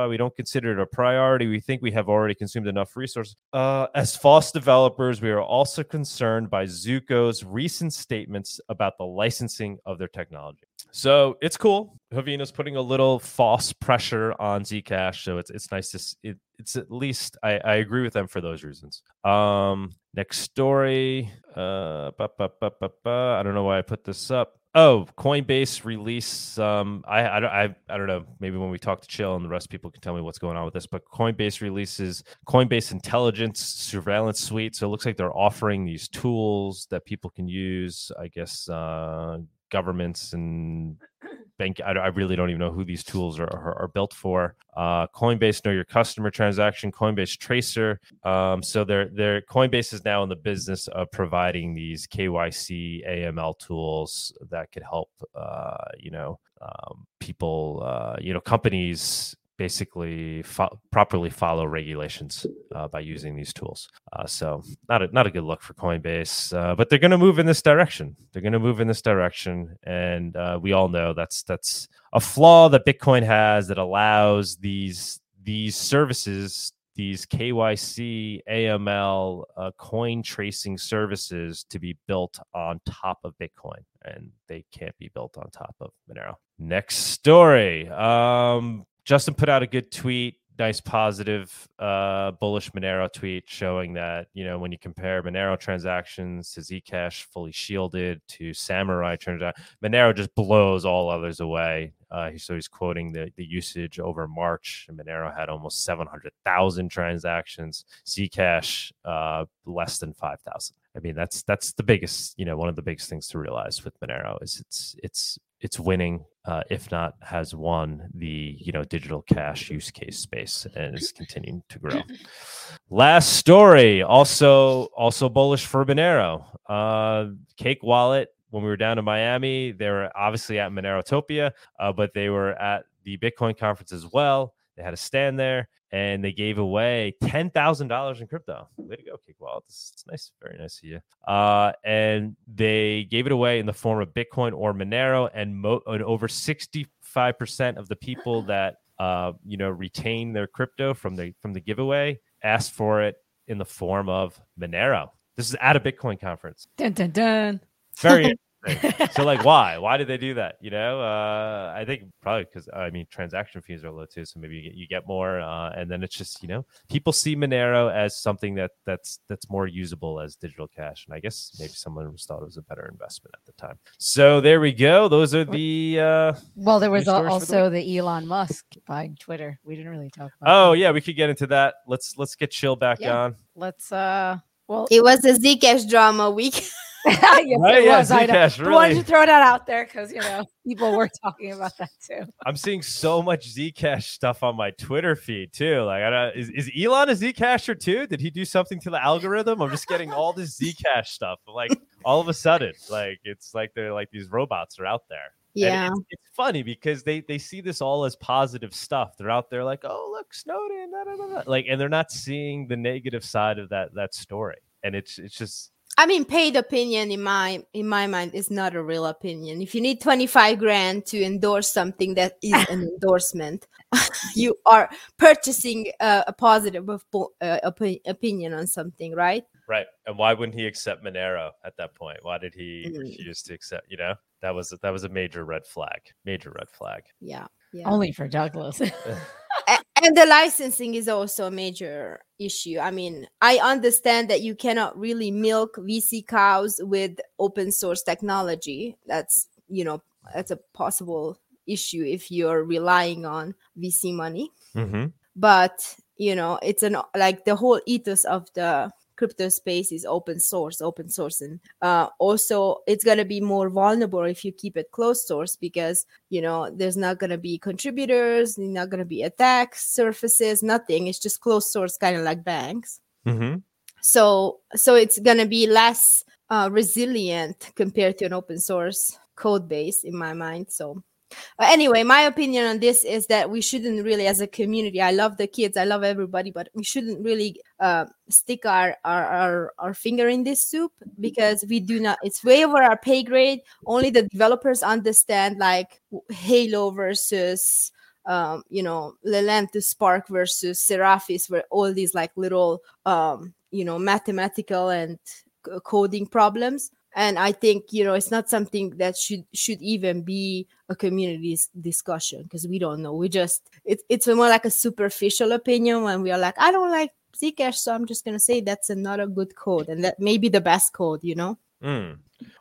we don't consider it a priority. We think we have already consumed enough resources. Uh, as FOSS developers, we are also concerned by Zooko's recent statements about the licensing of their technology. So it's cool. Haveno's putting a little FOSS pressure on Zcash, so it's it's nice to it, it's at least I, I agree with them for those reasons. Um, next story. Uh, ba, ba, ba, I don't know why I put this up. Oh, Coinbase release. Um, I, I, I, I don't know. Maybe when we talk to Jill and the rest people can tell me what's going on with this. But Coinbase releases Coinbase Intelligence Surveillance Suite. So it looks like they're offering these tools that people can use. I guess uh, governments and <clears throat> bank. I, I, really don't even know who these tools are, are, are built for. Uh, Coinbase Know Your Customer Transaction, Coinbase Tracer. Um, so they're, they're Coinbase is now in the business of providing these KYC AML tools that could help, uh, you know, um, people, uh, you know, companies basically fo- properly follow regulations uh, by using these tools. Uh, so not a, not a good look for Coinbase, uh, but they're going to move in this direction. They're going to move in this direction, and uh, we all know that's that's a flaw that Bitcoin has that allows these these services. These KYC, AML, uh, coin tracing services to be built on top of Bitcoin, and they can't be built on top of Monero. Next story. Um, Justin put out a good tweet, nice positive uh, bullish Monero tweet showing that you know when you compare Monero transactions to Zcash fully shielded to Samurai transaction, Monero just blows all others away. Uh, so he's quoting the, the usage over March. Monero had almost 700,000 transactions. Zcash uh, less than 5,000. I mean, that's that's the biggest, you know, one of the biggest things to realize with Monero is it's it's it's winning, uh, if not has won the you know digital cash use case space and is continuing to grow. <laughs> Last story, also also bullish for Monero. Uh, Cake Wallet. When we were down in Miami, they were obviously at Monerotopia, uh, but they were at the Bitcoin conference as well. They had a stand there and they gave away ten thousand dollars in crypto. Way to go, Cakewallet! It's, it's nice, very nice of you. Uh, and they gave it away in the form of Bitcoin or Monero, and, mo- and over sixty-five percent of the people that uh, you know retain their crypto from the from the giveaway asked for it in the form of Monero. This is at a Bitcoin conference. Dun dun dun. Very <laughs> <laughs> so like why? Why did they do that? You know uh i think probably because i mean transaction fees are low too so maybe you get you get more uh and then it's just you know people see monero as something that that's that's more usable as digital cash and i guess maybe someone thought it was a better investment at the time. So there we go. Those are the uh well there was also the, the, elon musk buying twitter. We didn't really talk about oh that. yeah we could get into that. Let's let's get Jill back yeah. on. let's uh well it was a zcash drama week <laughs> <laughs> yes, right? it was. Yeah, Zcash, really. Why did you throw that out there? Because you know people were <laughs> talking about that too. I'm seeing so much Zcash stuff on my Twitter feed too. Like, I don't, is, is Elon a Zcasher too? Did he do something to the algorithm? I'm just getting all this Zcash stuff. Like all of a sudden, like it's like they're like these robots are out there. Yeah, it's, it's, funny because they they see this all as positive stuff. They're out there like, oh look, Snowden, da, da, da, like, and they're not seeing the negative side of that that story. And it's it's just I mean, paid opinion in my in my mind is not a real opinion. If you need twenty five grand to endorse something that is an <laughs> endorsement, <laughs> you are purchasing uh, a positive uh, op- opinion on something, right? Right. And why wouldn't he accept Monero at that point? Why did he mm. refuse to accept? You know, that was that was a major red flag. Major red flag. Yeah. yeah. Only for Douglas. <laughs> and the licensing is also a major issue. I mean, I understand that you cannot really milk VC cows with open source technology. That's, you know, that's a possible issue if you're relying on VC money. Mm-hmm. But, you know, it's an like the whole ethos of the crypto space is open source, open source, and uh, also it's gonna be more vulnerable if you keep it closed source because you know there's not gonna be contributors, not gonna be attack surfaces, nothing. It's just closed source, kind of like banks. Mm-hmm. So so it's gonna be less uh, resilient compared to an open source code base in my mind. So anyway, my opinion on this is that we shouldn't really, as a community, I love the kids, I love everybody, but we shouldn't really uh, stick our, our, our our finger in this soup because we do not. It's way over our pay grade. Only the developers understand like Halo versus. Um, you know, Lelantus Spark versus Seraphis, where all these like little, um, you know, mathematical and coding problems and i think you know it's not something that should should even be a community discussion because we don't know we just it, it's more like a superficial opinion when we are like i don't like zcash so i'm just going to say that's not a good code and that may be the best code you know Mm.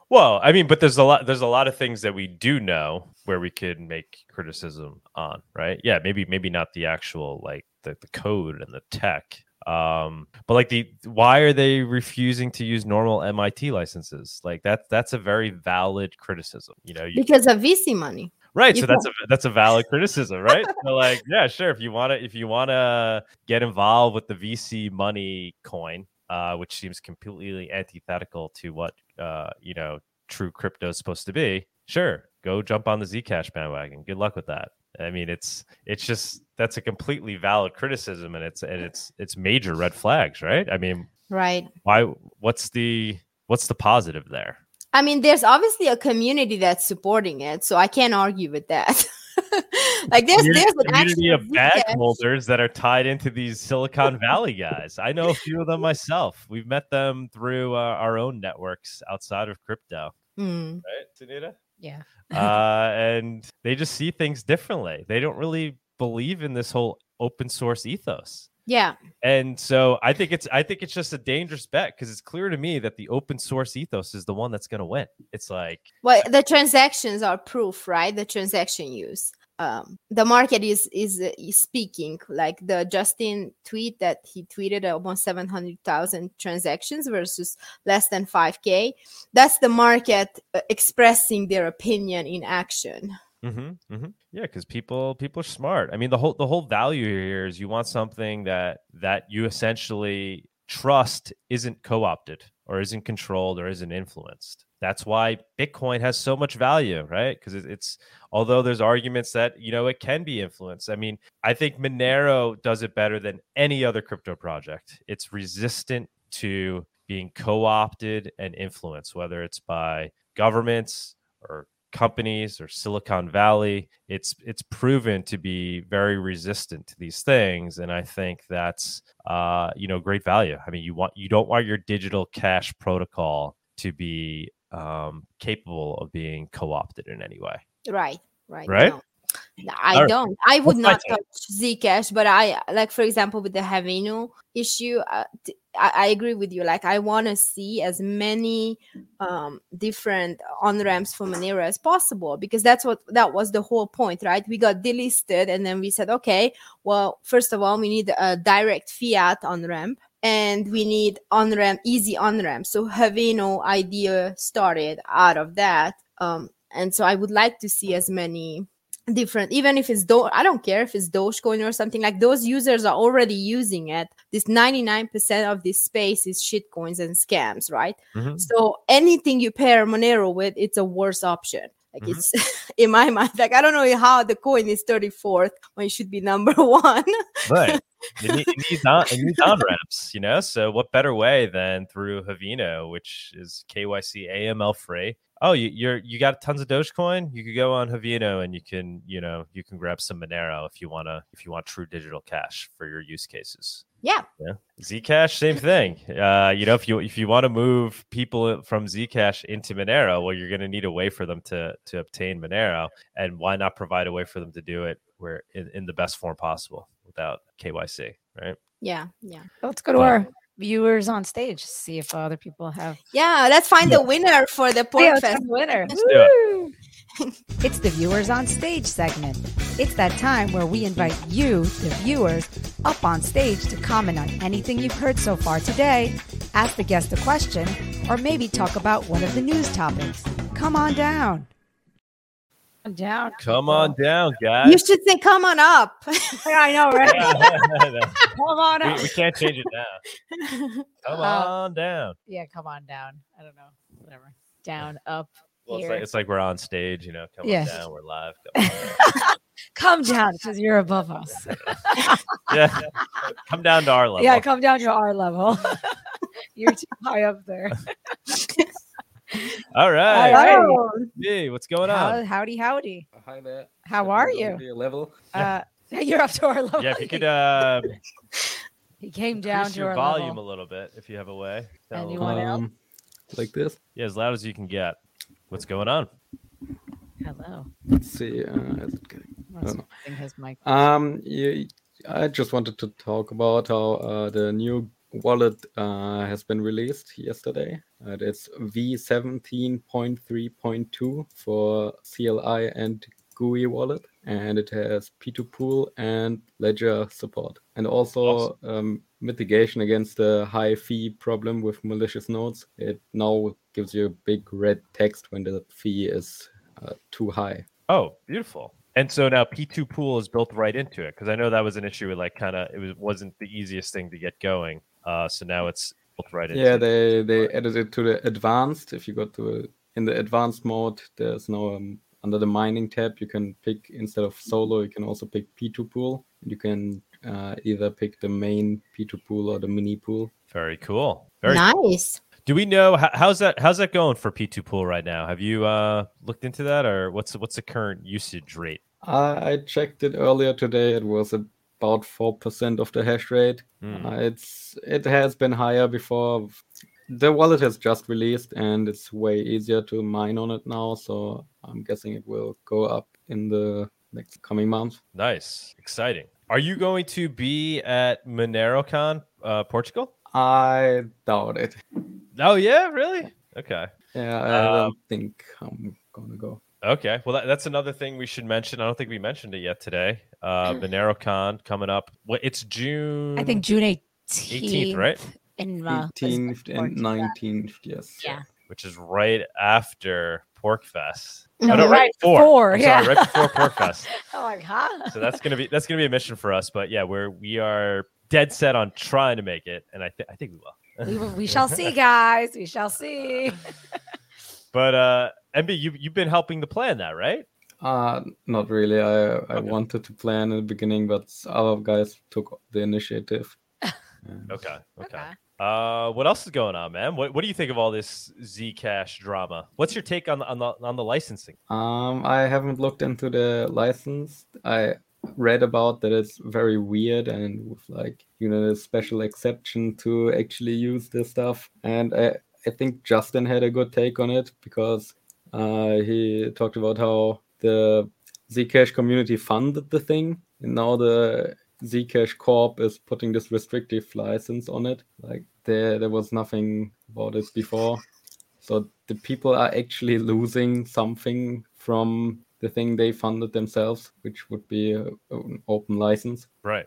Well, I mean, but there's a lot. There's a lot of things that we do know where we could make criticism on, right? Yeah, maybe maybe not the actual like the, the code and the tech, um, but like the why are they refusing to use normal MIT licenses? Like that that's a very valid criticism. You know, you, because of vc money right? you So that's a that's a valid criticism, right? so like, yeah, sure. If you want to if you want to get involved with the VC money coin, uh, which seems completely antithetical to what uh, you know true crypto is supposed to be, sure, go jump on the Zcash bandwagon. Good luck with that. I mean, it's it's just that's a completely valid criticism, and it's and it's it's major red flags, right? I mean, right why? What's the what's the positive there? i mean there's obviously a community that's supporting it so i can't argue with that <laughs> like there's there's an community actual of bag holders that are tied into these Silicon <laughs> Valley guys. I know a few of them myself. We've met them through uh, our own networks outside of crypto, Hmm. right, Sunita? Yeah. uh, and they just see things differently. They don't really believe in this whole open source ethos. yeah And so I think it's I think it's just a dangerous bet because it's clear to me that the open source ethos is the one that's going to win. It's like well the transactions are proof right the transaction use um the market is is, uh, is speaking like the justin tweet that he tweeted almost 700000 transactions versus less than 5k that's the market uh, expressing their opinion in action Mm-hmm, mm-hmm. Yeah, because people people are smart. I mean, the whole the whole value here is you want something that that you essentially trust isn't co-opted or isn't controlled or isn't influenced. That's why Bitcoin has so much value, right? Because it, it's although there's arguments that you know it can be influenced. I mean, I think Monero does it better than any other crypto project. It's resistant to being co-opted and influenced, whether it's by governments companies or Silicon Valley. It's it's proven to be very resistant to these things, and I think that's uh, you know great value. I mean, you want you don't want your digital cash protocol to be um, capable of being co-opted in any way. right right Right? no. I don't. I would What's not touch Zcash, but I like, for example, with the Haveno issue, uh, t- I, I agree with you. Like, I want to see as many um, different on ramps for Monero as possible because that's what that was the whole point, right? We got delisted, and then we said, okay, well, first of all, we need a direct fiat on ramp. And we need on ramp, easy on ramp. So Haveno idea started out of that. Um, and so I would like to see as many different even if it's do i don't care if it's dogecoin or something like those users are already using it this 99% of this space is shitcoins and scams right Mhm. so anything you pair monero with it's a worse option like Mhm. it's <laughs> in my mind like i don't know how the coin is 34th when it should be number <laughs> one Right. It, need, it needs on it needs on <laughs> ramps, you know. So what better way than through Haveno, which is KYC AML free. Oh, you, you're you got tons of Dogecoin. You could go on Haveno and you can you know you can grab some Monero if you wanna if you want true digital cash for your use cases. yeah Yeah, Zcash, same thing. Uh, you know, if you if you want to move people from Zcash into Monero, well, you're going to need a way for them to to obtain Monero, and why not provide a way for them to do it where in, in the best form possible without KYC, right? yeah yeah Let's go to Well- our viewers on stage, see if other people have. yeah let's find the winner for the Yeah, PorcFest winner. <laughs> It. <laughs> It's the viewers on stage segment. It's that time where we invite you, the viewers, up on stage to comment on anything you've heard so far today ask the guest a question, or maybe talk about one of the news topics. Come on down. Down. Come on down, guys. You should say, "Come on up." <laughs> I know, right? Yeah. <laughs> Come on we, up. we can't change it now. <laughs> Come Uh, on down. Yeah, come on down. I don't know. Whatever. Down, up. Well, it's like, it's like we're on stage, you know. Come Yeah. on down. We're live. Come on down. Come down because you're above us. yeah. Come down to our level. Yeah, come down to our level. you're too high up there. All right. Hello. Hey, what's going How- on? howdy, howdy. Hi there. How are you? Your level. Uh, <laughs> you're up to our level. Yeah, if you could uh, <laughs> he came down increase to your our volume level. a little bit if you have a way. Tell And you them. want help? Um, like this. yeah, as loud as you can get. What's going on? Hello. Let's see. Uh, is it getting? Let's know. bring his mic. Um, you, I just wanted to talk about how uh, the new wallet uh, has been released yesterday. Uh, it's V17.3.2 for CLI and GUI wallet, and it has P2Pool and Ledger support, and also um, mitigation against the high fee problem with malicious nodes. It now gives you a big red text when the fee is uh, too high. Oh, beautiful. And so now P2 pool is built right into it because I know that was an issue with like kind of it was wasn't the easiest thing to get going. Uh, so now it's built right into. Yeah, it. they they added it to the advanced. If you go to in the advanced mode, there's no um, under the mining tab. You can pick instead of solo, you can also pick P2 pool. You can uh, either pick the main P2 pool or the mini pool. Very cool. Very cool. nice. Do we know how's that how's that going for P2 pool right now? Have you uh, looked into that or what's what's the current usage rate? I, I checked it earlier today. It was about four percent of the hash rate. Hmm. Uh, it's it has been higher before. The wallet has just released and it's way easier to mine on it now. So I'm guessing it will go up in the next coming months. Nice, exciting. Are you going to be at MoneroCon, uh, Portugal? I doubt it. Oh yeah, really? Okay. Yeah, I Um, don't think I'm gonna go. Okay. Well, that, that's another thing we should mention. I don't think we mentioned it yet today. Uh, MoneroCon coming up. What? It's June. I think June 18th. 18th, right? In uh, 18th and Portugal. 19th, yes. Yeah. Which is right after PorcFest. No, Oh, no, right before. before, I'm yeah. sorry, right before PorcFest. <laughs> I'm like, huh? so that's gonna be that's gonna be a mission for us. But yeah, we're we are dead set on trying to make it, and I think I think we will. we, will- we shall see, <laughs> guys. We shall see. But uh, MB, you you've been helping to plan that, right? Uh not really. I I Okay. wanted to plan in the beginning, but other guys took the initiative. <laughs> And Okay. Okay. Uh, what else is going on, man? What What do you think of all this Zcash drama? What's your take on the on the on the licensing? Um, I haven't looked into the license. I read about that it's very weird and with like you know a special exception to actually use this stuff. And I I think Justin had a good take on it because uh, he talked about how the Zcash community funded the thing, and now the Zcash Corp is putting this restrictive license on it. Like there there was nothing about it before. So the people are actually losing something from the thing they funded themselves, which would be a, an open license. Right.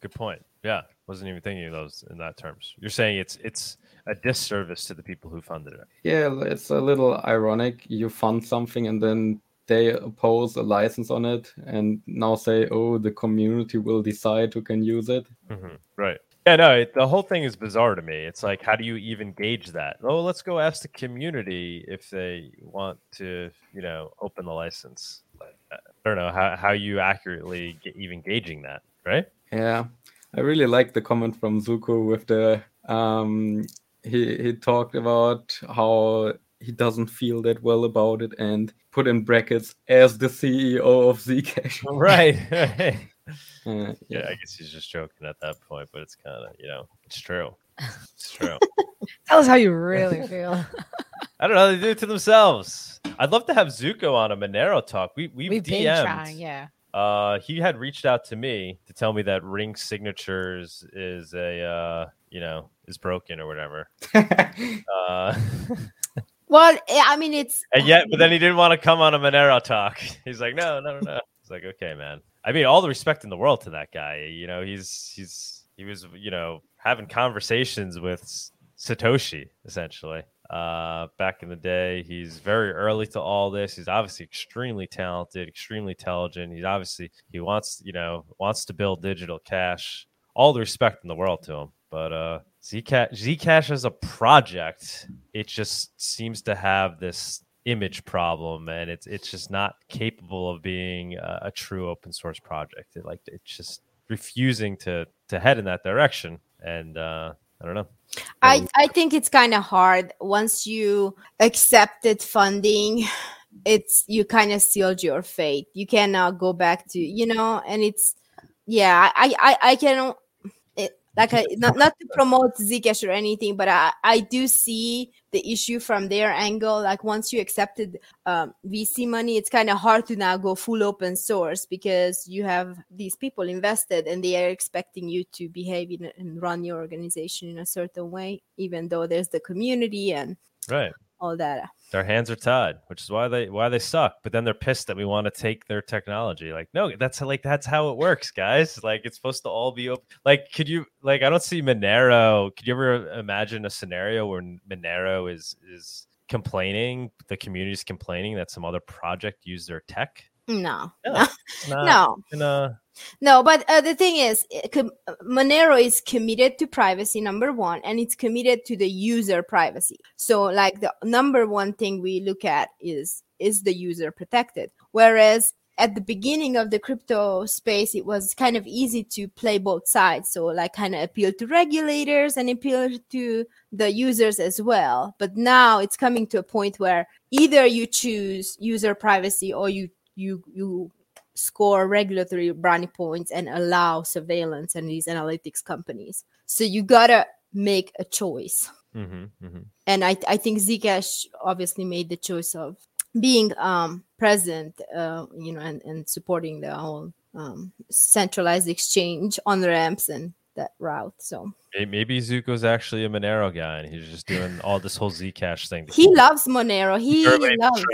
Good point. Yeah, wasn't even thinking of those in that terms. You're saying it's it's a disservice to the people who funded it. Yeah, it's a little ironic. You fund something and then they oppose a license on it and now say, oh, the community will decide who can use it. hmm Right. Yeah, no, it, the whole thing is bizarre to me. It's like, how do you even gauge that? Oh, let's go ask the community if they want to, you know, open the license. I don't know how, how you accurately get even gauging that, right? Yeah, I really like the comment from Zooko with the um he he talked about how he doesn't feel that well about it and put in brackets as the CEO of Zcash. <laughs> Right. <laughs> right. Uh, Yeah, I guess he's just joking at that point, but it's kind of, you know, it's true. It's <laughs> true. Tell us how you really feel. I don't know. They do it to themselves. I'd love to have Zooko on a Monero talk. We we've, We've been DM'd. trying, yeah. Uh, he had reached out to me to tell me that Ring Signatures is a, uh, you know, is broken or whatever. Uh, Well, eh, I mean, it's and yet, but then he didn't want to come on a Monero talk. <laughs> He's like, no, no, no. It's like, okay, man. I mean, all the respect in the world to that guy. You know, he's he's he was, you know, having conversations with Satoshi essentially. Uh, back in the day, he's very early to all this. He's obviously extremely talented, extremely intelligent. He's obviously he wants you know wants to build digital cash. All the respect in the world to him, but uh, Zcash Zcash as a project, it just seems to have this image problem, and it's it's just not capable of being a, a true open source project. It like it's just refusing to to head in that direction, and uh, I don't know. I, I think it's kind of hard once you accepted funding it's you kind of sealed your fate you cannot go back to you know and it's yeah i i i can like I, not, not to promote zcash or anything but i i do see the issue from their angle. Like once you accepted um, vc money it's kind of hard to now go full open source because you have these people invested and they are expecting you to behave in, and run your organization in a certain way even though there's the community and right all that. Their hands are tied, which is why they why they suck. But then they're pissed that we want to take their technology. Like, no, that's like that's how it works, guys. Like, it's supposed to all be open. Like, could you like? I don't see Monero. Could you ever imagine a scenario where Monero is is complaining, the community is complaining that some other project used their tech? No, <laughs> no, no. no. Uh no, but uh, the thing is, eh, com- uh, Monero is committed to privacy, number one, and it's committed to the user privacy. So, like the number one thing we look at is is the user protected. Whereas at the beginning of the crypto space, it was kind of easy to play both sides. So, like, kind of appeal to regulators and appeal to the users as well. But now it's coming to a point where either you choose user privacy or you you you score regulatory brownie points and allow surveillance and these analytics companies. So you gotta make a choice. Mm-hmm, mm-hmm. And I, I think Zcash obviously made the choice of being um, present, uh, you know, and, and supporting the whole um, centralized exchange on ramps and that route. So maybe Zooko's actually a Monero guy, and he's just doing all this whole Zcash thing. He loves Monero. He loves.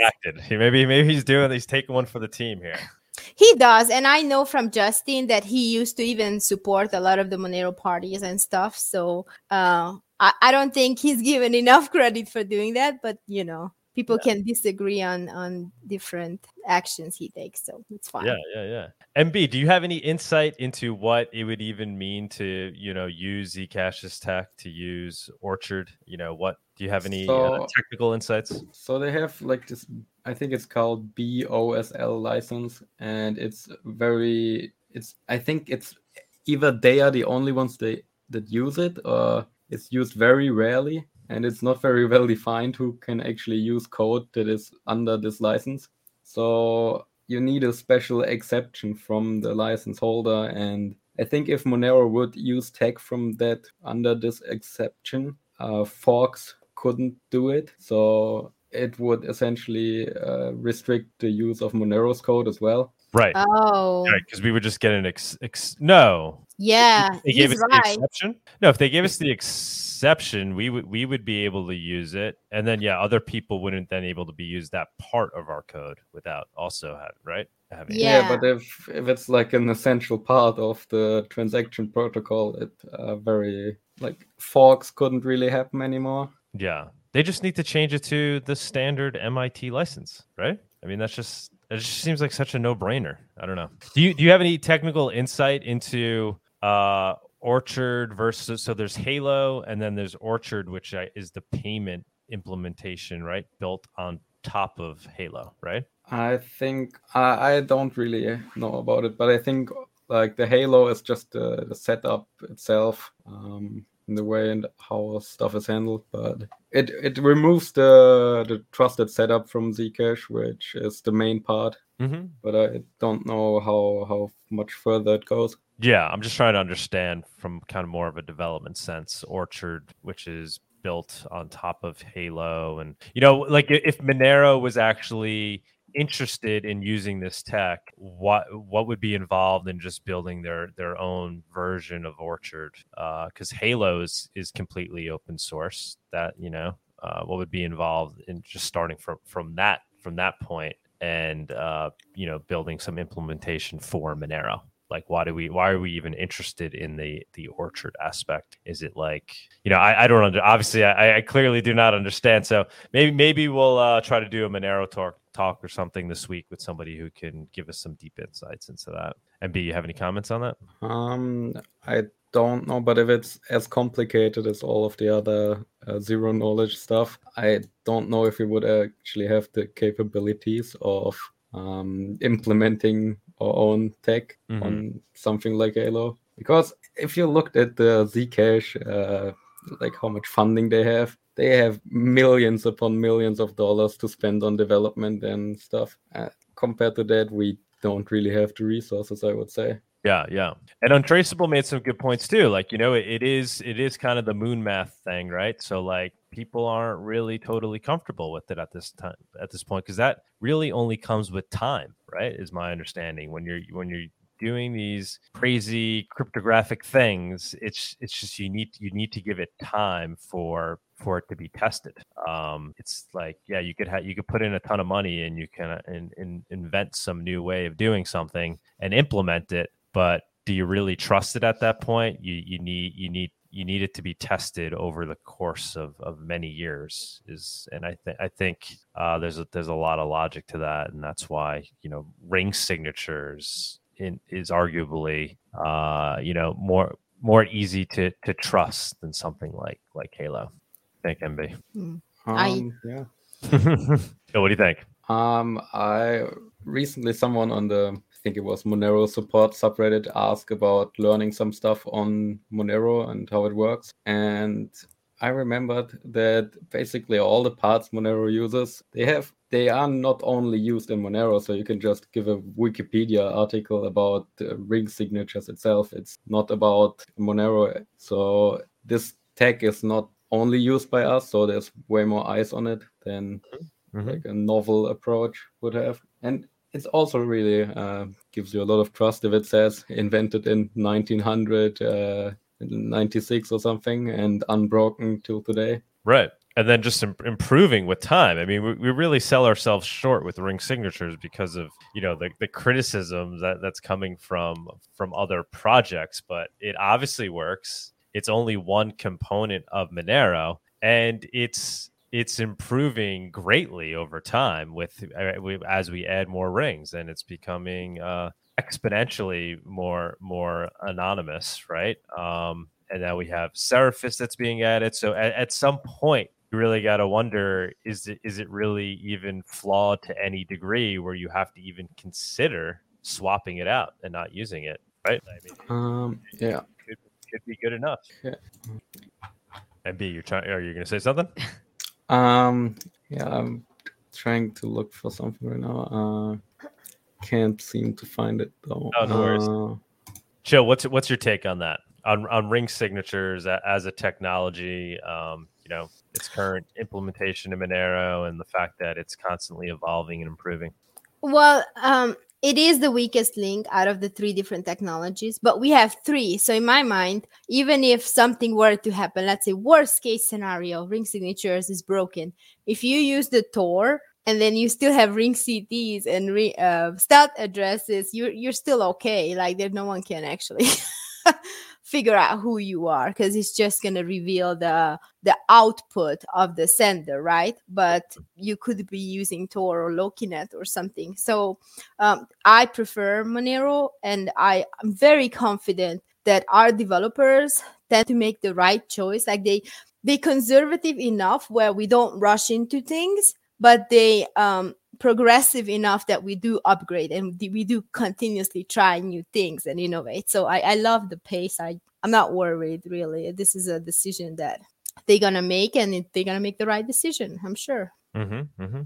Maybe maybe he's doing. He's taking one for the team here. He does, and I know from Justin that he used to even support a lot of the Monero parties and stuff. So uh, I, I don't think he's <laughs> given enough credit for doing that, but you know, people yeah. can disagree on on different actions he takes so it's fine. Yeah yeah yeah. Mb do you have any insight into what it would even mean to you know use zcash's tech to use orchard? You know what do you have any so, uh, technical insights? So they have like this i think it's called bosl license and it's very it's i think it's either they are the only ones they that use it or it's used very rarely and it's not very well defined who can actually use code that is under this license. So you need a special exception from the license holder. And I think if Monero would use tech from that under this exception, uh, forks couldn't do it. So it would essentially uh, restrict the use of Monero's code as well. Right. Oh. Right, because we would just get an ex, ex no. Yeah, they gave us right. the exception. No, if they gave us the exception, we would we would be able to use it, and then yeah, other people wouldn't then able to be use that part of our code without also have right. Having yeah. yeah, but if if it's like an essential part of the transaction protocol, it uh, very like forks couldn't really happen anymore. Yeah, they just need to change it to the standard MIT license, right? I mean, that's just it just seems like such a no-brainer. I don't know. Do you do you have any technical insight into uh, Orchard versus so there's Halo and then there's Orchard, which is the payment implementation, right? Built on top of Halo, right? I think I, I don't really know about it, but I think like the Halo is just the, the setup itself. Um, in the way and how stuff is handled, but it it removes the the trusted setup from Zcash, which is the main part. Mm-hmm. But I don't know how how much further it goes. Yeah, I'm just trying to understand from kind of more of a development sense. Orchard, which is built on top of Halo, and you know, like if Monero was actually interested in using this tech, what what would be involved in just building their their own version of Orchard? Because uh, Halo is, is completely open source. That you know, uh, what would be involved in just starting from from that from that point and uh, you know building some implementation for Monero. Like why do we why are we even interested in the the orchard aspect? Is it like you know i, I don't under obviously I, I clearly do not understand. So maybe maybe we'll uh, try to do a monero talk talk or something this week with somebody who can give us some deep insights into that. And b you have any comments on that? Um i don't know but if it's as complicated as all of the other uh, zero knowledge stuff i don't know if we would actually have the capabilities of um, implementing our own tech mm-hmm. on something like Halo. Because if you looked at the Zcash, uh, like how much funding they have, they have millions upon millions of dollars to spend on development and stuff. Uh, compared to that, we don't really have the resources, I would say. Yeah, yeah. And Untraceable made some good points too. Like, you know, it, it is it is kind of the moon math thing, right? So like people aren't really totally comfortable with it at this time at this point because that really only comes with time, right? Is my understanding. When you're when you're doing these crazy cryptographic things, it's it's just you need you need to give it time for for it to be tested. Um, it's like yeah, you could have you could put in a ton of money and you can and, and invent some new way of doing something and implement it, but do you really trust it at that point? You you need you need you need it to be tested over the course of, of many years is and I think I think uh, there's a there's a lot of logic to that and that's why you know ring signatures in, is arguably uh, you know more more easy to to trust than something like like Halo. I think MB. Mm. Um, I... yeah. <laughs> so what do you think? Um, I recently someone on the think it was Monero support subreddit ask about learning some stuff on Monero and how it works. And I remembered that basically all the parts Monero uses, they have they are not only used in Monero, so you can just give a Wikipedia article about ring signatures itself. It's not about Monero. So this tech is not only used by us, so there's way more eyes on it than mm-hmm. like a novel approach would have. And it's also really uh, gives you a lot of trust if it says invented in 1996 uh, or something and unbroken till today. Right. And then just Im- improving with time. I mean, we, we really sell ourselves short with ring signatures because of you know the, the criticism that that's coming from from other projects. But it obviously works. It's only one component of Monero, and it's it's improving greatly over time with uh, as we add more rings and it's becoming uh, exponentially more more anonymous right? Um, and now we have Seraphis that's being added. So at, at some point you really got to wonder is it is it really even flawed to any degree where you have to even consider swapping it out and not using it right? I mean, um yeah. could, could be good enough. Yeah. And b you're trying are you going to say something <laughs> Um, yeah, I'm trying to look for something right now. Uh, can't seem to find it though. Oh, no worries. Uh, Chill. What's what's your take on that? On on ring signatures as a technology, um, you know, its current implementation in Monero, and the fact that it's constantly evolving and improving. Well, um, it is the weakest link out of the three different technologies, but we have three. So in my mind, even if something were to happen, let's say worst case scenario, ring signatures is broken. If you use the Tor and then you still have ring CTs and re, uh, stealth addresses, you're you're still okay. Like there, no one can actually <laughs> figure out who you are because it's just going to reveal the the output of the sender right? But you could be using tor or lokinet or something. So um, i prefer monero and i am very confident that our developers tend to make the right choice. Like they they conservative enough where we don't rush into things but they um progressive enough that we do upgrade and we do continuously try new things and innovate. So I, I love the pace. I, I'm not worried really. This is a decision that they're gonna make and they're gonna make the right decision, I'm sure. Mm-hmm, mm-hmm.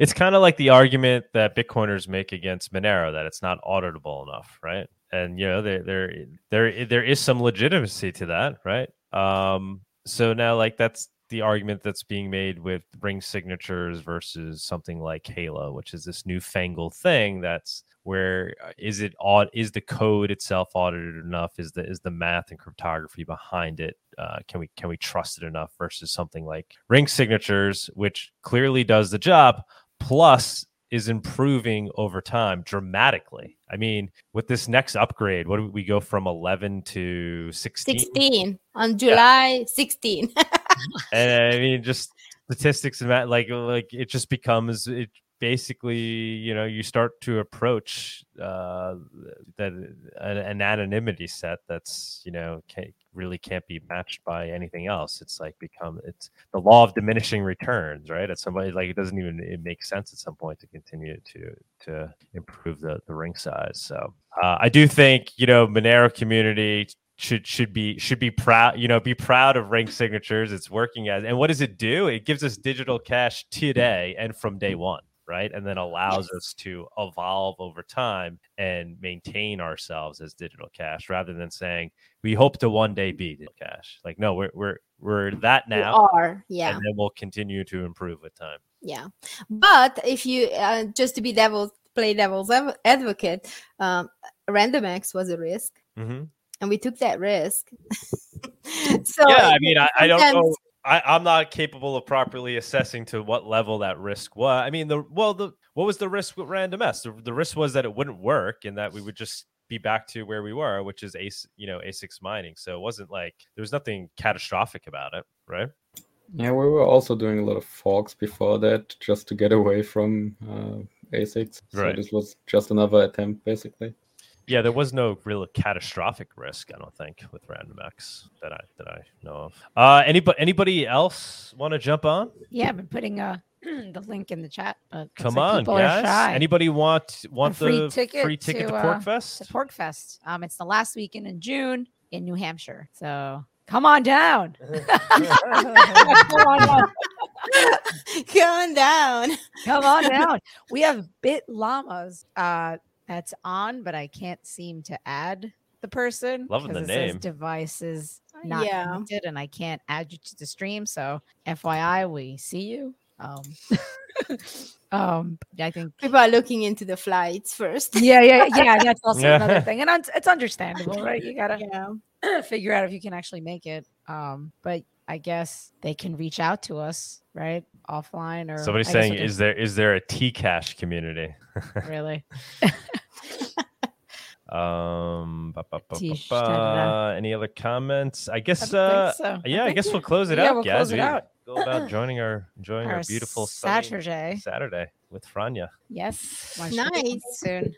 It's kind of like the argument that Bitcoiners make against Monero that it's not auditable enough, right? And you know, there there there there is some legitimacy to that, right? Um, so now like that's the argument that's being made with ring signatures versus something like Halo, which is this newfangled thing that's where uh, it odd is the code itself audited enough is the is the math and cryptography behind it uh, can we can we trust it enough versus something like ring signatures which clearly does the job plus is improving over time dramatically I mean, with this next upgrade, what do we go from 11 to 16? 16 on July 16. <laughs> and I mean, just statistics and that, like, like it just becomes it basically, you know, you start to approach uh, that an, an anonymity set that's, you know, can't, really can't be matched by anything else. It's like become it's the law of diminishing returns, right? At somebody like it doesn't even it makes sense at some point to continue to to improve the the ring size. So uh, I do think you know Monero community should should be should be proud you know be proud of ring signatures it's working as and what does it do it gives us digital cash today and from day one right? And then allows yes. us to evolve over time and maintain ourselves as digital cash rather than saying we hope to one day be digital cash. Like, no, we're we're we're that now. We are, yeah. And then we'll continue to improve with time. Yeah. But if you uh, just to be devil's play devil's advocate, um, RandomX was a risk. Mm-hmm. And we took that risk. <laughs> so yeah, I mean, I, I don't know. I, am not capable of properly assessing to what level that risk was. I mean, the well, the what was the risk with RandomX? The, the risk was that it wouldn't work and that we would just be back to where we were, which is a you know ASICs mining. So it wasn't like there was nothing catastrophic about it, right? Yeah, we were also doing a lot of forks before that just to get away from uh, ASICs. So right. this was just another attempt, basically. Yeah, there was no real catastrophic risk, I don't think, with RandomX that I that I know of. Uh, anybody anybody else want to jump on? Yeah, I've been putting uh, <clears throat> the link in the chat. Come like on, guys! Anybody want want free the ticket free ticket to, to PorcFest? Uh, to PorcFest. Um, it's the last weekend in June in New Hampshire. So come on down. come on down. Come on down. Come on down. We have Bit Llamas. Uh, that's on, but I can't seem to add the person. Loving the it name. Says devices not yeah. connected, and I can't add you to the stream. So, FYI, we see you. Um, <laughs> um, I think people are looking into the flights first. <laughs> yeah, yeah, yeah. That's also yeah. another thing, and <laughs> it's understandable, right? You gotta yeah. <clears throat> figure out if you can actually make it. Um, but I guess they can reach out to us, right, offline or. Somebody's saying, "Is there is there a T Cash community?" <laughs> really. <laughs> um ba, ba, ba, any other comments? I guess I uh so. yeah I, I guess we'll close it yeah, out we'll guys close it out. go about <laughs> joining our enjoying our, our beautiful saturday. Saturday with franya. Yes. Nice. soon.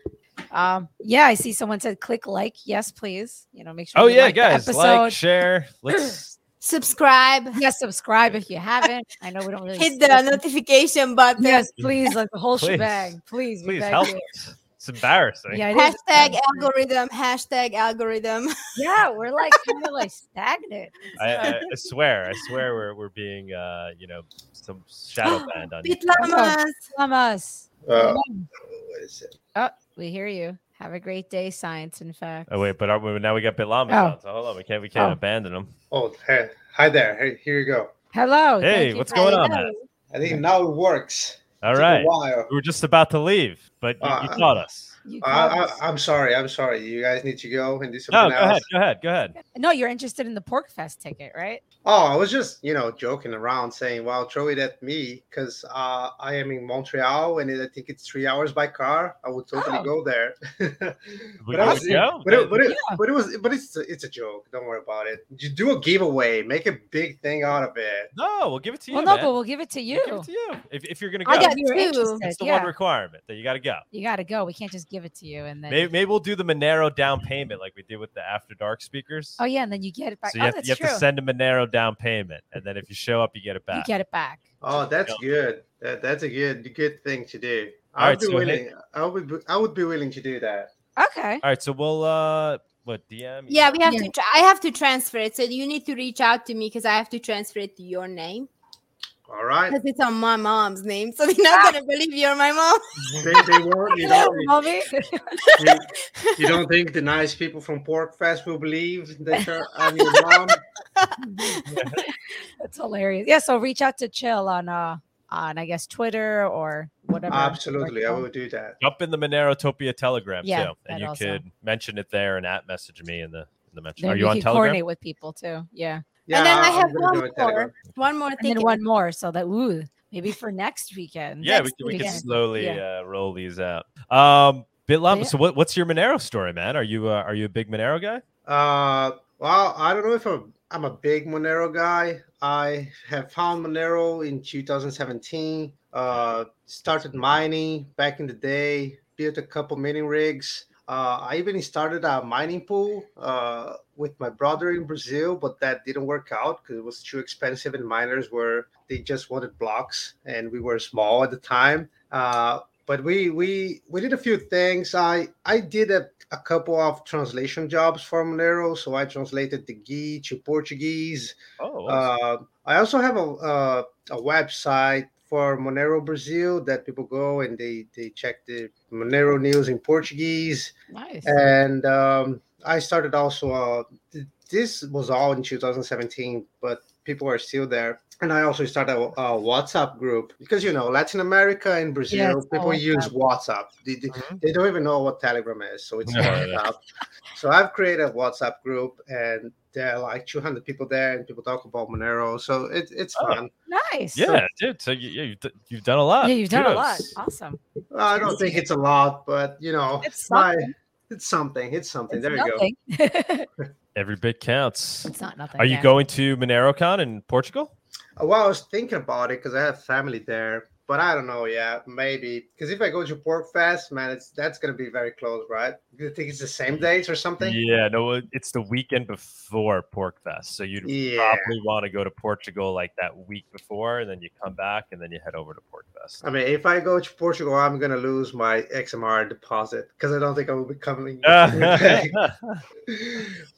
Um yeah i see someone said click like. Yes please. You know make sure oh yeah like guys like share. <clears throat> Let's subscribe. Yes, subscribe if you haven't. I know we don't really hit the notification button. Yes, please, like the whole <laughs> please. shebang. Please, please help you. us. It's embarrassing. Yeah, it hashtag is. algorithm. Hashtag algorithm. <laughs> Yeah, we're like kind of like stagnant. I, I, I, swear, I swear, we're we're being, uh, you know, some shadow <gasps> banned on. Bit llamas. Llamas. Uh, what is it? Oh, we hear you. Have a great day, science. In fact. Oh wait, but our, now we got Bit llamas oh. on, so hold on. We can't we can't oh. abandon them. Oh, hey, hi there. Hey, here you go. Hello. Hey, what's going on? Man? I think now it works. All right. We were just about to leave, but you, uh, you taught us. I, am sorry. I'm sorry. You guys need to go and do something no, go else. ahead. Go ahead. Go ahead. No, you're interested in the PorcFest ticket, right? Oh, I was just, you know, joking around saying, well, throw it at me because uh, I am in Montreal and I think it's three hours by car. I would totally oh. go there. <laughs> but, was, go? But, it, but, it, yeah. but it was, but it's, it's a joke. Don't worry about it. You do a giveaway, make a big thing out of it. No, we'll give it to you. Well, no, man. but we'll give it to you. We'll give it to you. If, if you're going to go, I got two. It's the yeah. one requirement that you got to go. You got to go. We can't just give it to you and then maybe, maybe we'll do the Monero down payment like we did with the After Dark speakers. Oh yeah, and then you get it back. So you, oh, have, you have to send a Monero down payment, and then if you show up, you get it back. You get it back. Oh, that's good. That, that's a good good thing to do. I would be so willing. Hey, I would be, I would be willing to do that. Okay. All right, so we'll uh what DM? Yeah, we have yeah. to. Tra- I have to transfer it, so you need to reach out to me because I have to transfer it to your name. All right. Because it's on my mom's name, so <laughs> they're not gonna believe you're my mom. They, they won't. You, <laughs> know, mommy. you, you, don't think the nice people from PorcFest will believe that I'm your mom? <laughs> That's hilarious. Yeah. So reach out to Chill on uh on I guess Twitter or whatever. Absolutely, I will do that. Jump in the Monerotopia Telegram yeah, too, and you also. could mention it there and at message me in the in the mention. Then Are you on Telegram? Coordinate with people too. Yeah. Yeah, and then I have one more, one more thing. And then one more, so that ooh, maybe for next weekend. Yeah, next we, we can slowly yeah. uh, roll these out. Um, Bitlam. Yeah. So what, what's your Monero story, man? Are you uh, are you a big Monero guy? Uh, well, I don't know if I'm, I'm a big Monero guy. I have found Monero in 2017. Uh, started mining back in the day. Built a couple mining rigs. Uh, I even started a mining pool uh, with my brother in Brazil, but that didn't work out because it was too expensive, and miners were they just wanted blocks, and we were small at the time. Uh, but we we we did a few things. I I did a, a couple of translation jobs for Monero, so I translated the GUI to Portuguese. Oh, Uh, I also have a uh, a website for Monero Brazil that people go and they they check the Monero news in Portuguese. Nice. And um, I started also. Uh, th- this was all in 2017, but people are still there. And I also started a, a WhatsApp group because you know Latin America and Brazil, it's all people use WhatsApp. They, they, Mhm. they don't even know what Telegram is, so it's Yeah, yeah. WhatsApp. So I've created a WhatsApp group, and there are like 200 people there, and people talk about Monero. So it, it's Oh. fun. nice. yeah, dude. So you you've d- you've done a lot. Yeah, you've done a lot. Kudos. Awesome. I don't think it's a lot, but you know, It's my- something. it's something. It's something. It's there you go. <laughs> Every bit counts. it's not nothing. Are you yeah. going to MoneroCon in Portugal? Uh, Well, I was thinking about it because I have family there, but I don't know. Yeah, maybe because if I go to PorcFest, man, it's that's gonna be very close, right? You think it's the same dates or something? Yeah, no, it's the weekend before PorcFest, so you'd Yeah. probably want to go to Portugal like that week before, and then you come back, and then you head over to Pork Fest. I mean, if I go to Portugal, I'm gonna lose my XMR deposit because I don't think I will be coming. <laughs> <laughs> back.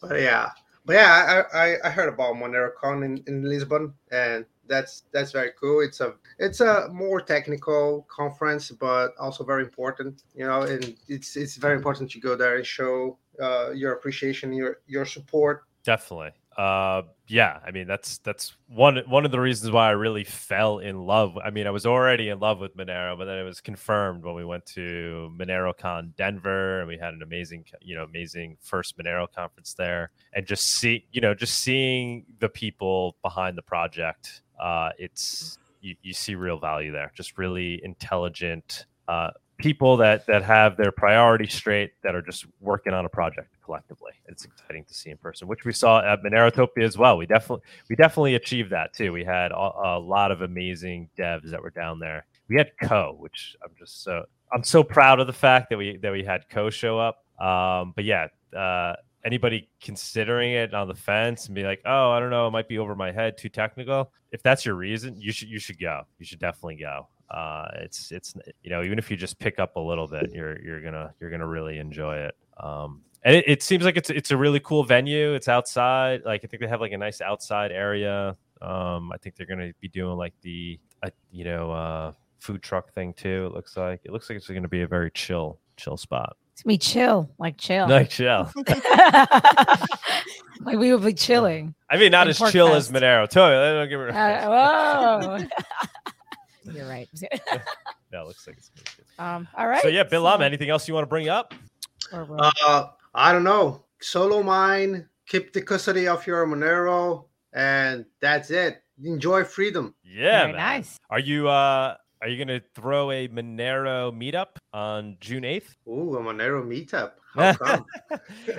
but yeah, but yeah, I, I, I heard about MoneroCon in, in Lisbon, and that's that's very cool. It's a it's a more technical conference, but also very important. You know, and it's it's very important to go there and show uh, your appreciation, your your support. Definitely. Uh, yeah, I mean that's that's one one of the reasons why I really fell in love. I mean, I was already in love with Monero, but then it was confirmed when we went to MoneroCon Denver, and we had an amazing, you know, amazing first Monero conference there, and just see, you know, just seeing the people behind the project. Uh, it's you, you see real value there. Just really intelligent uh, people that that have their priorities straight, that are just working on a project collectively. It's exciting to see in person, which we saw at Monerotopia as well. We definitely we definitely achieved that too. We had a, a lot of amazing devs that were down there. We had Co, which I'm just so I'm so proud of the fact that we that we had Co show up. Um, but yeah, uh, anybody considering it on the fence and be like, oh, I don't know, it might be over my head, too technical. If that's your reason, you should you should go. You should definitely go. Uh, it's it's you know even if you just pick up a little bit, you're you're gonna you're gonna really enjoy it. Um, and it, it seems like it's it's a really cool venue. It's outside. Like I think they have like a nice outside area. Um, I think they're gonna be doing like the uh, you know uh, food truck thing too. It looks like it looks like it's gonna be a very chill chill spot. It's me chill, like chill. Like chill. <laughs> like we would be chilling. I mean, not And as Pork chill as Fest. Monero. Totally. Don't get me wrong. Whoa. You're right. <laughs> <laughs> no, it looks like it's good. um, all right. So yeah, Bill Lam, so- anything else you want to bring up? Uh, I don't know. Solo mine, keep the custody of your Monero, and that's it. Enjoy freedom. Yeah, Very man. nice. Are you uh are you gonna throw a Monero meetup on June eighth? Ooh, a Monero meetup. <laughs> How come?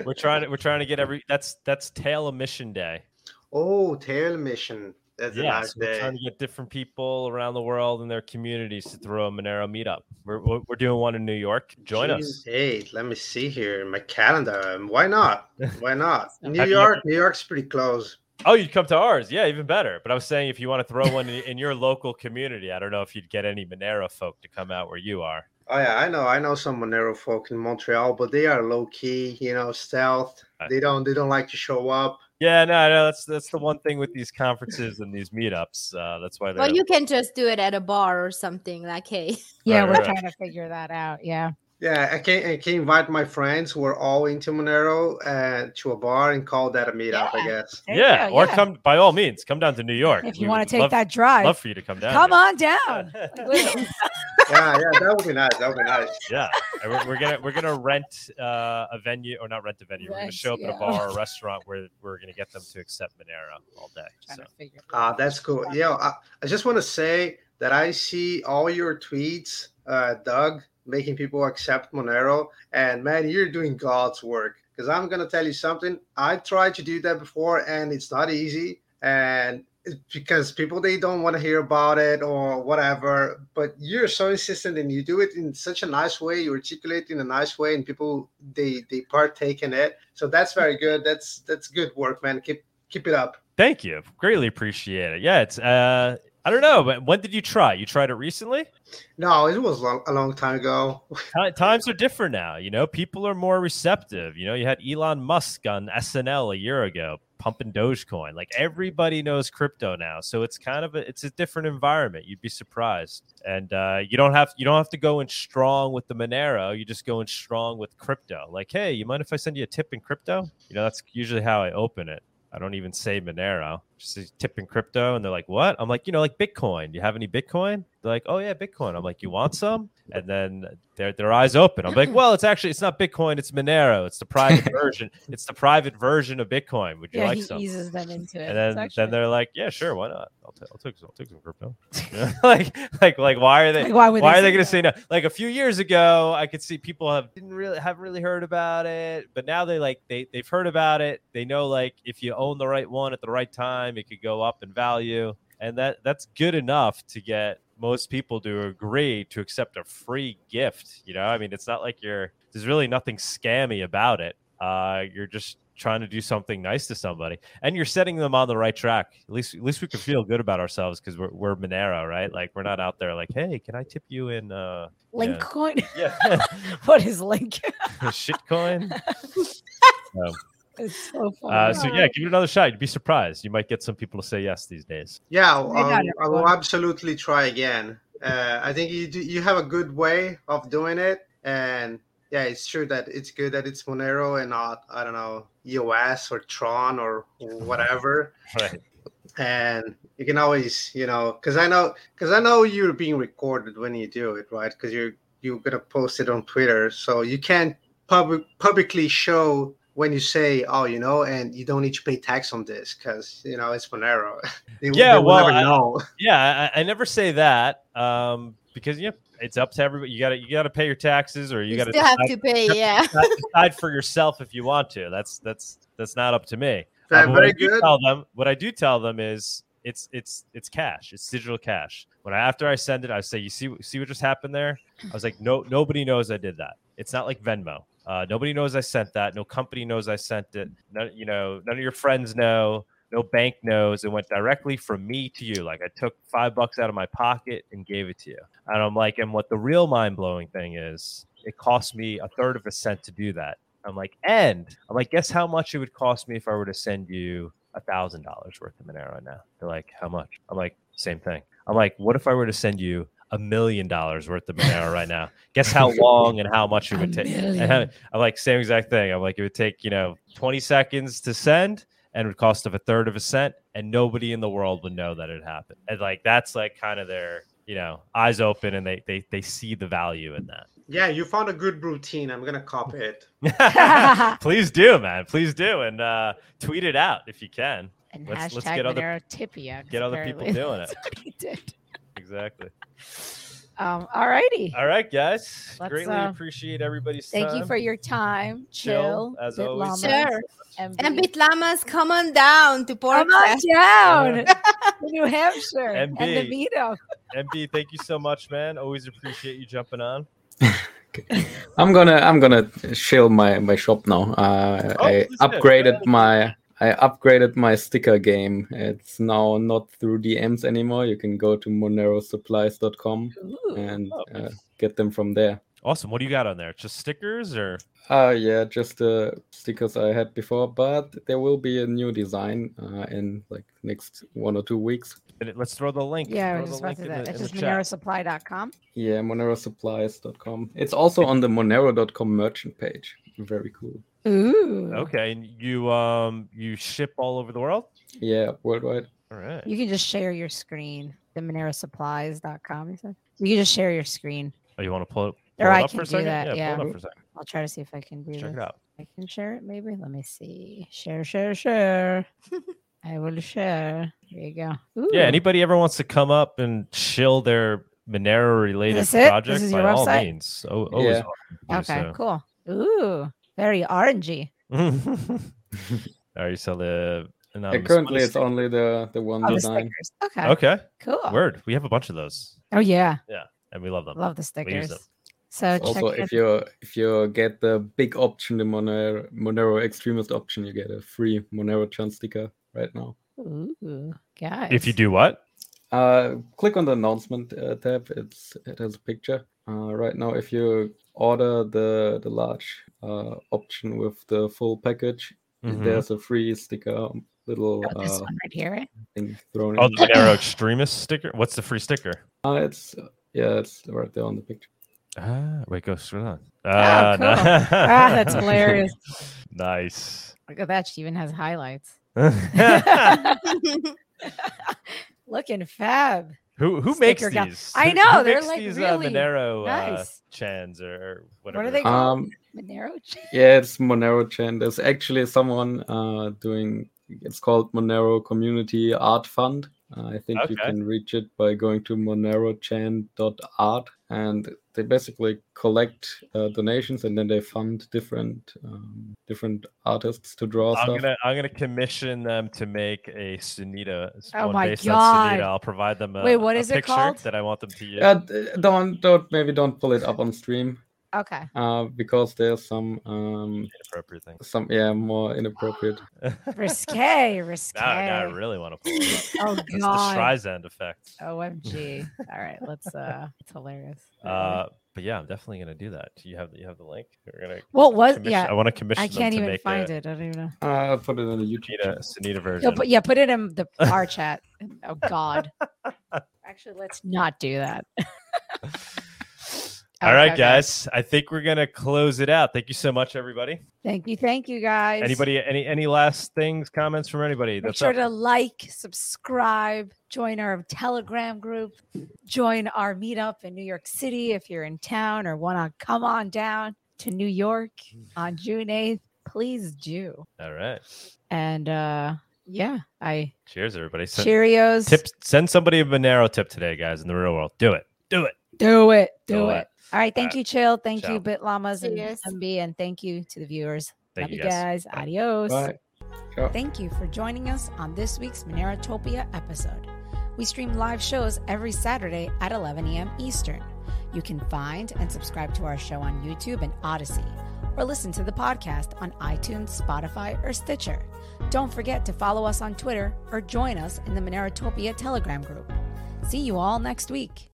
we're trying to we're trying to get every that's that's tail emission day. oh, tail emission. That's a Yeah, nice so we're trying to get different people around the world and their communities to throw a Monero meetup. We're we're doing one in New York. Join June us. Hey, Let me see here in my calendar. Um, Why not? <laughs> Why not? New York. New York's pretty close. Oh, you'd come to ours. Yeah, even better. But I was saying if you want to throw one in, in your local community, I don't know if you'd get any Monero folk to come out where you are. Oh yeah, I know. I know some Monero folk in Montreal, but they are low key. You know, stealth. Right. They don't. They don't like to show up. Yeah, no, no, that's that's the one thing with these conferences and these meetups. Uh, that's why Well, you can just do it at a bar or something. Like, hey, yeah, right, we're right. trying to figure that out. Yeah. Yeah, I can I can invite my friends who are all into Monero uh, to a bar and call that a meetup. I guess. There yeah, or yeah. come by all means, come down to New York. If you want to take love- that drive, love for you to come down. come here. on down. <laughs> Yeah, yeah, that would be nice. That would be nice. yeah, we're, we're gonna we're gonna rent uh, a venue or not rent a venue. we're gonna show up at a bar or a <laughs> restaurant where we're gonna get them to accept Monero all day. So to figure it Ah, that's cool. Yeah, I, I just want to say that I see all your tweets, uh, Doug, making people accept Monero. And man, you're doing God's work. Because I'm gonna tell you something. I tried to do that before, and it's not easy. And because people they don't want to hear about it or whatever. But you're so insistent, and you do it in such a nice way. You articulate in a nice way, and people they they partake in it. So that's very good. That's that's good work, man. Keep keep it up. Thank you. Greatly appreciate it. Yeah, it's uh I don't know, but when did you try? You tried it recently? No, it was long, a long time ago. <laughs> Times are different now. You know, people are more receptive. You know, you had Elon Musk on SNL a year ago pumping Dogecoin. Like everybody knows crypto now, so it's kind of a, it's a different environment. You'd be surprised, and uh, you don't have you don't have to go in strong with the Monero. You just go in strong with crypto. Like, hey, you mind if I send you a tip in crypto? You know, that's usually how I open it. I don't even say Monero. Just tip in crypto, and they're like, "What?" I'm like, "You know, like Bitcoin. Do you have any Bitcoin?" They're like, "Oh yeah, Bitcoin." I'm like, "You want some?" And then their their eyes open. I'm like, "Well, it's actually it's not Bitcoin. It's Monero. It's the private <laughs> version. It's the private version of Bitcoin. Would you yeah, like he some?" eases them into it. And then actually- then they're like, "Yeah, sure, why not? I'll, t- I'll take some. I'll take some crypto." <laughs> like like like why are they? Like, why would why they are they going to say no? Like a few years ago, I could see people have didn't really haven't really heard about it, but now they like they they've heard about it. They know like if you own the right one at the right time, it could go up in value, and that that's good enough to get most people to agree to accept a free gift. You know, I mean, it's not like you're there's really nothing scammy about it. Uh, you're just trying to do something nice to somebody, and you're setting them on the right track. At least, at least we can feel good about ourselves because we're we're Monero, right? Like we're not out there like, hey, can I tip you in? Uh, Link yeah. coin. yeah, <laughs> what is Link? <laughs> shitcoin. Um, <laughs> it's so funny. uh, so yeah, give it another shot. You'd be surprised. You might get some people to say yes these days. Yeah, I'll, I'll- I will absolutely try again. Uh, I think you do, you have a good way of doing it, and yeah, it's true that it's good that it's Monero and not I don't know EOS or Tron or whatever. <laughs> Right. And you can always, you know, because I know because I know you're being recorded when you do it, right? Because you're you're gonna post it on Twitter, so you can't public publicly show when you say, oh, you know, and you don't need to pay tax on this because you know it's Monero. <laughs> They- Yeah, they well, never I- know. Yeah, I, I never say that um, because yeah, it's up to everybody. You got to you got to pay your taxes, or you, You, got to have to pay, yeah. decide for yourself if you want to. That's that's that's not up to me. Very, Uh, but what I do good. Tell them what I do tell them is it's it's it's cash. It's digital cash. When I after I send it, I say, "You see see what just happened there?" I was like, "No, nobody knows I did that. It's not like Venmo. Uh, nobody knows I sent that. No company knows I sent it. None, you know, none of your friends know. No bank knows. It went directly from me to you. Like I took five bucks out of my pocket and gave it to you. And I'm like, and what the real mind blowing thing is, it cost me a third of a cent to do that. I'm like, and I'm like, guess how much it would cost me if I were to send you a thousand dollars worth of Monero now? They're like, how much? I'm like, same thing. I'm like, what if I were to send you a million dollars worth of Monero right now? <laughs> Guess how long and how much it would take? I'm like, same exact thing. I'm like, it would take, you know, 20 seconds to send and it would cost of a third of a cent, and nobody in the world would know that it happened. And like that's like kind of their, you know, eyes open and they they they see the value in that. Yeah, you found a good routine. I'm gonna copy it. <laughs> <laughs> Please do, man. Please do. And uh tweet it out if you can. and Let's- hashtag let's get other- Monero Tipia. 'cause get other people doing it. that's what he did. Exactly. Um, all righty. All right, guys. Let's, Greatly uh, appreciate everybody's Thank time. you for your time. Chill, Chill. as Bit always. Llamas, Sure. MB. And Bitlamas, come on down to Port Come on down <laughs> to New Hampshire and the MB. meetup. MB, thank you so much, man. Always appreciate you jumping on. <laughs> I'm gonna I'm gonna shill my my shop now. Uh, Oh, I please do. Go upgraded ahead. my I upgraded my sticker game. It's now not through DMs anymore. You can go to monerosupplies.com Ooh. and Oh. uh, get them from there. Awesome. What do you got on there? Just stickers or Uh yeah, just the stickers I had before, but there will be a new design uh, in like next one or two weeks. let's throw the link. Yeah, I throw was just the about to link do in that. the- It's in just the chat. monerosupply.com. Yeah, monerosupplies.com. It's also on the monero.com merchant page. Very cool. Ooh. Okay, and you um you ship all over the world. Yeah, worldwide. All right. You can just share your screen. The monerosupplies.com, you said? You can just share your screen. Oh, you want to pull it, Or pull it I up for can a do second? that, Yeah, yeah. pull it up for a second. I'll try to see if I can do Check this. it out. I can share it maybe. Let me see. Share, share, share. <laughs> I will share. There you go. Ooh. Yeah, anybody ever wants to come up and chill their Monero related This it? project, This is by your all means, o- always Yeah. welcome to do Okay, cool. Ooh, very orangey. so. Are you sell the Yeah, currently, it's sticker? only the the one Oh, the design. stickers. Okay, okay. cool. Word. We have a bunch of those, Oh yeah, Yeah, and we love them. love the We use stickers. them. So check Also, it. if you if you get the big option, the Monero Monero extremist option, you get a free Monero Chan sticker right now. Ooh, guys. If you do what? Uh, click on the announcement uh, tab. It's it has a picture. Uh, right now, if you order the the large uh, option with the full package, Mhm. there's a free sticker um, little Oh, this uh, one right here. thing thrown Oh, in. the Monero <clears throat> extremist sticker. What's the free sticker? Uh, it's yeah, it's right there on the picture. Ah, wait, go scroll on. Oh, Ah, cool. ah, that's <laughs> hilarious. nice. Look at that. She even has highlights. <laughs> <laughs> Looking fab. Who who makes Sticker guy. these? I know, who they're, makes like, these really uh, Monero uh, nice. chans or whatever. are they're they called. called? Um, Monero. Ch- Yeah, it's Monero Chan. There's actually someone uh, doing. It's called Monero Community Art Fund. Uh, I think you can reach it by going to monerochan.art, and they basically collect uh, donations and then they fund different um, different artists to draw I'm stuff. gonna I'm gonna commission them to make a Sunita. s- Oh one my based God. on Sunita. I'll provide them a, Wait, what is a it called? that I want them to use. Uh, don't don't maybe don't pull it up on stream Okay. uh, because there's some um, Inappropriate thing. some yeah more inappropriate. <laughs> Risque. Risque. now, now I really want to pull it up. <laughs> Oh It's the god. Streisand effect. OMG. <laughs> All right, let's uh it's hilarious. Uh, but yeah, I'm definitely gonna do that. Do you have you have the link. We're gonna. What was yeah, I want to commission. I can't to even make find a it. I don't even know. Uh, I'll put it in the YouTube. Sunita, Sunita version. Yeah, but yeah, put it in the our chat. Oh god. Actually, let's not do that. All right, Okay, guys. I think we're gonna close it out. Thank you so much, everybody. Thank you, thank you guys. Anybody? Any any last things, comments from anybody? Make That's sure up? to like, subscribe, join our Telegram group, join our meetup in New York City if you're in town or want to come on down to New York on June 8th. Please do. All right. And uh yeah, I Cheers, everybody. Send, Cheerios. tip. Send somebody a Monero tip today, guys. In the real world, do it. Do it. Do it. Do Do it. it. All right. Thank right. you, Chill. Thank you, Bit Llamas and Cheers. MB. And thank you to the viewers. Thank Love you, you guys. guys. Adios. Bye. Thank you for joining us on this week's Monerotopia episode. We stream live shows every Saturday at 11 a.m. Eastern. You can find and subscribe to our show on YouTube and Odysee, or listen to the podcast on iTunes, Spotify, or Stitcher. Don't forget to follow us on Twitter or join us in the Monerotopia Telegram group. See you all next week.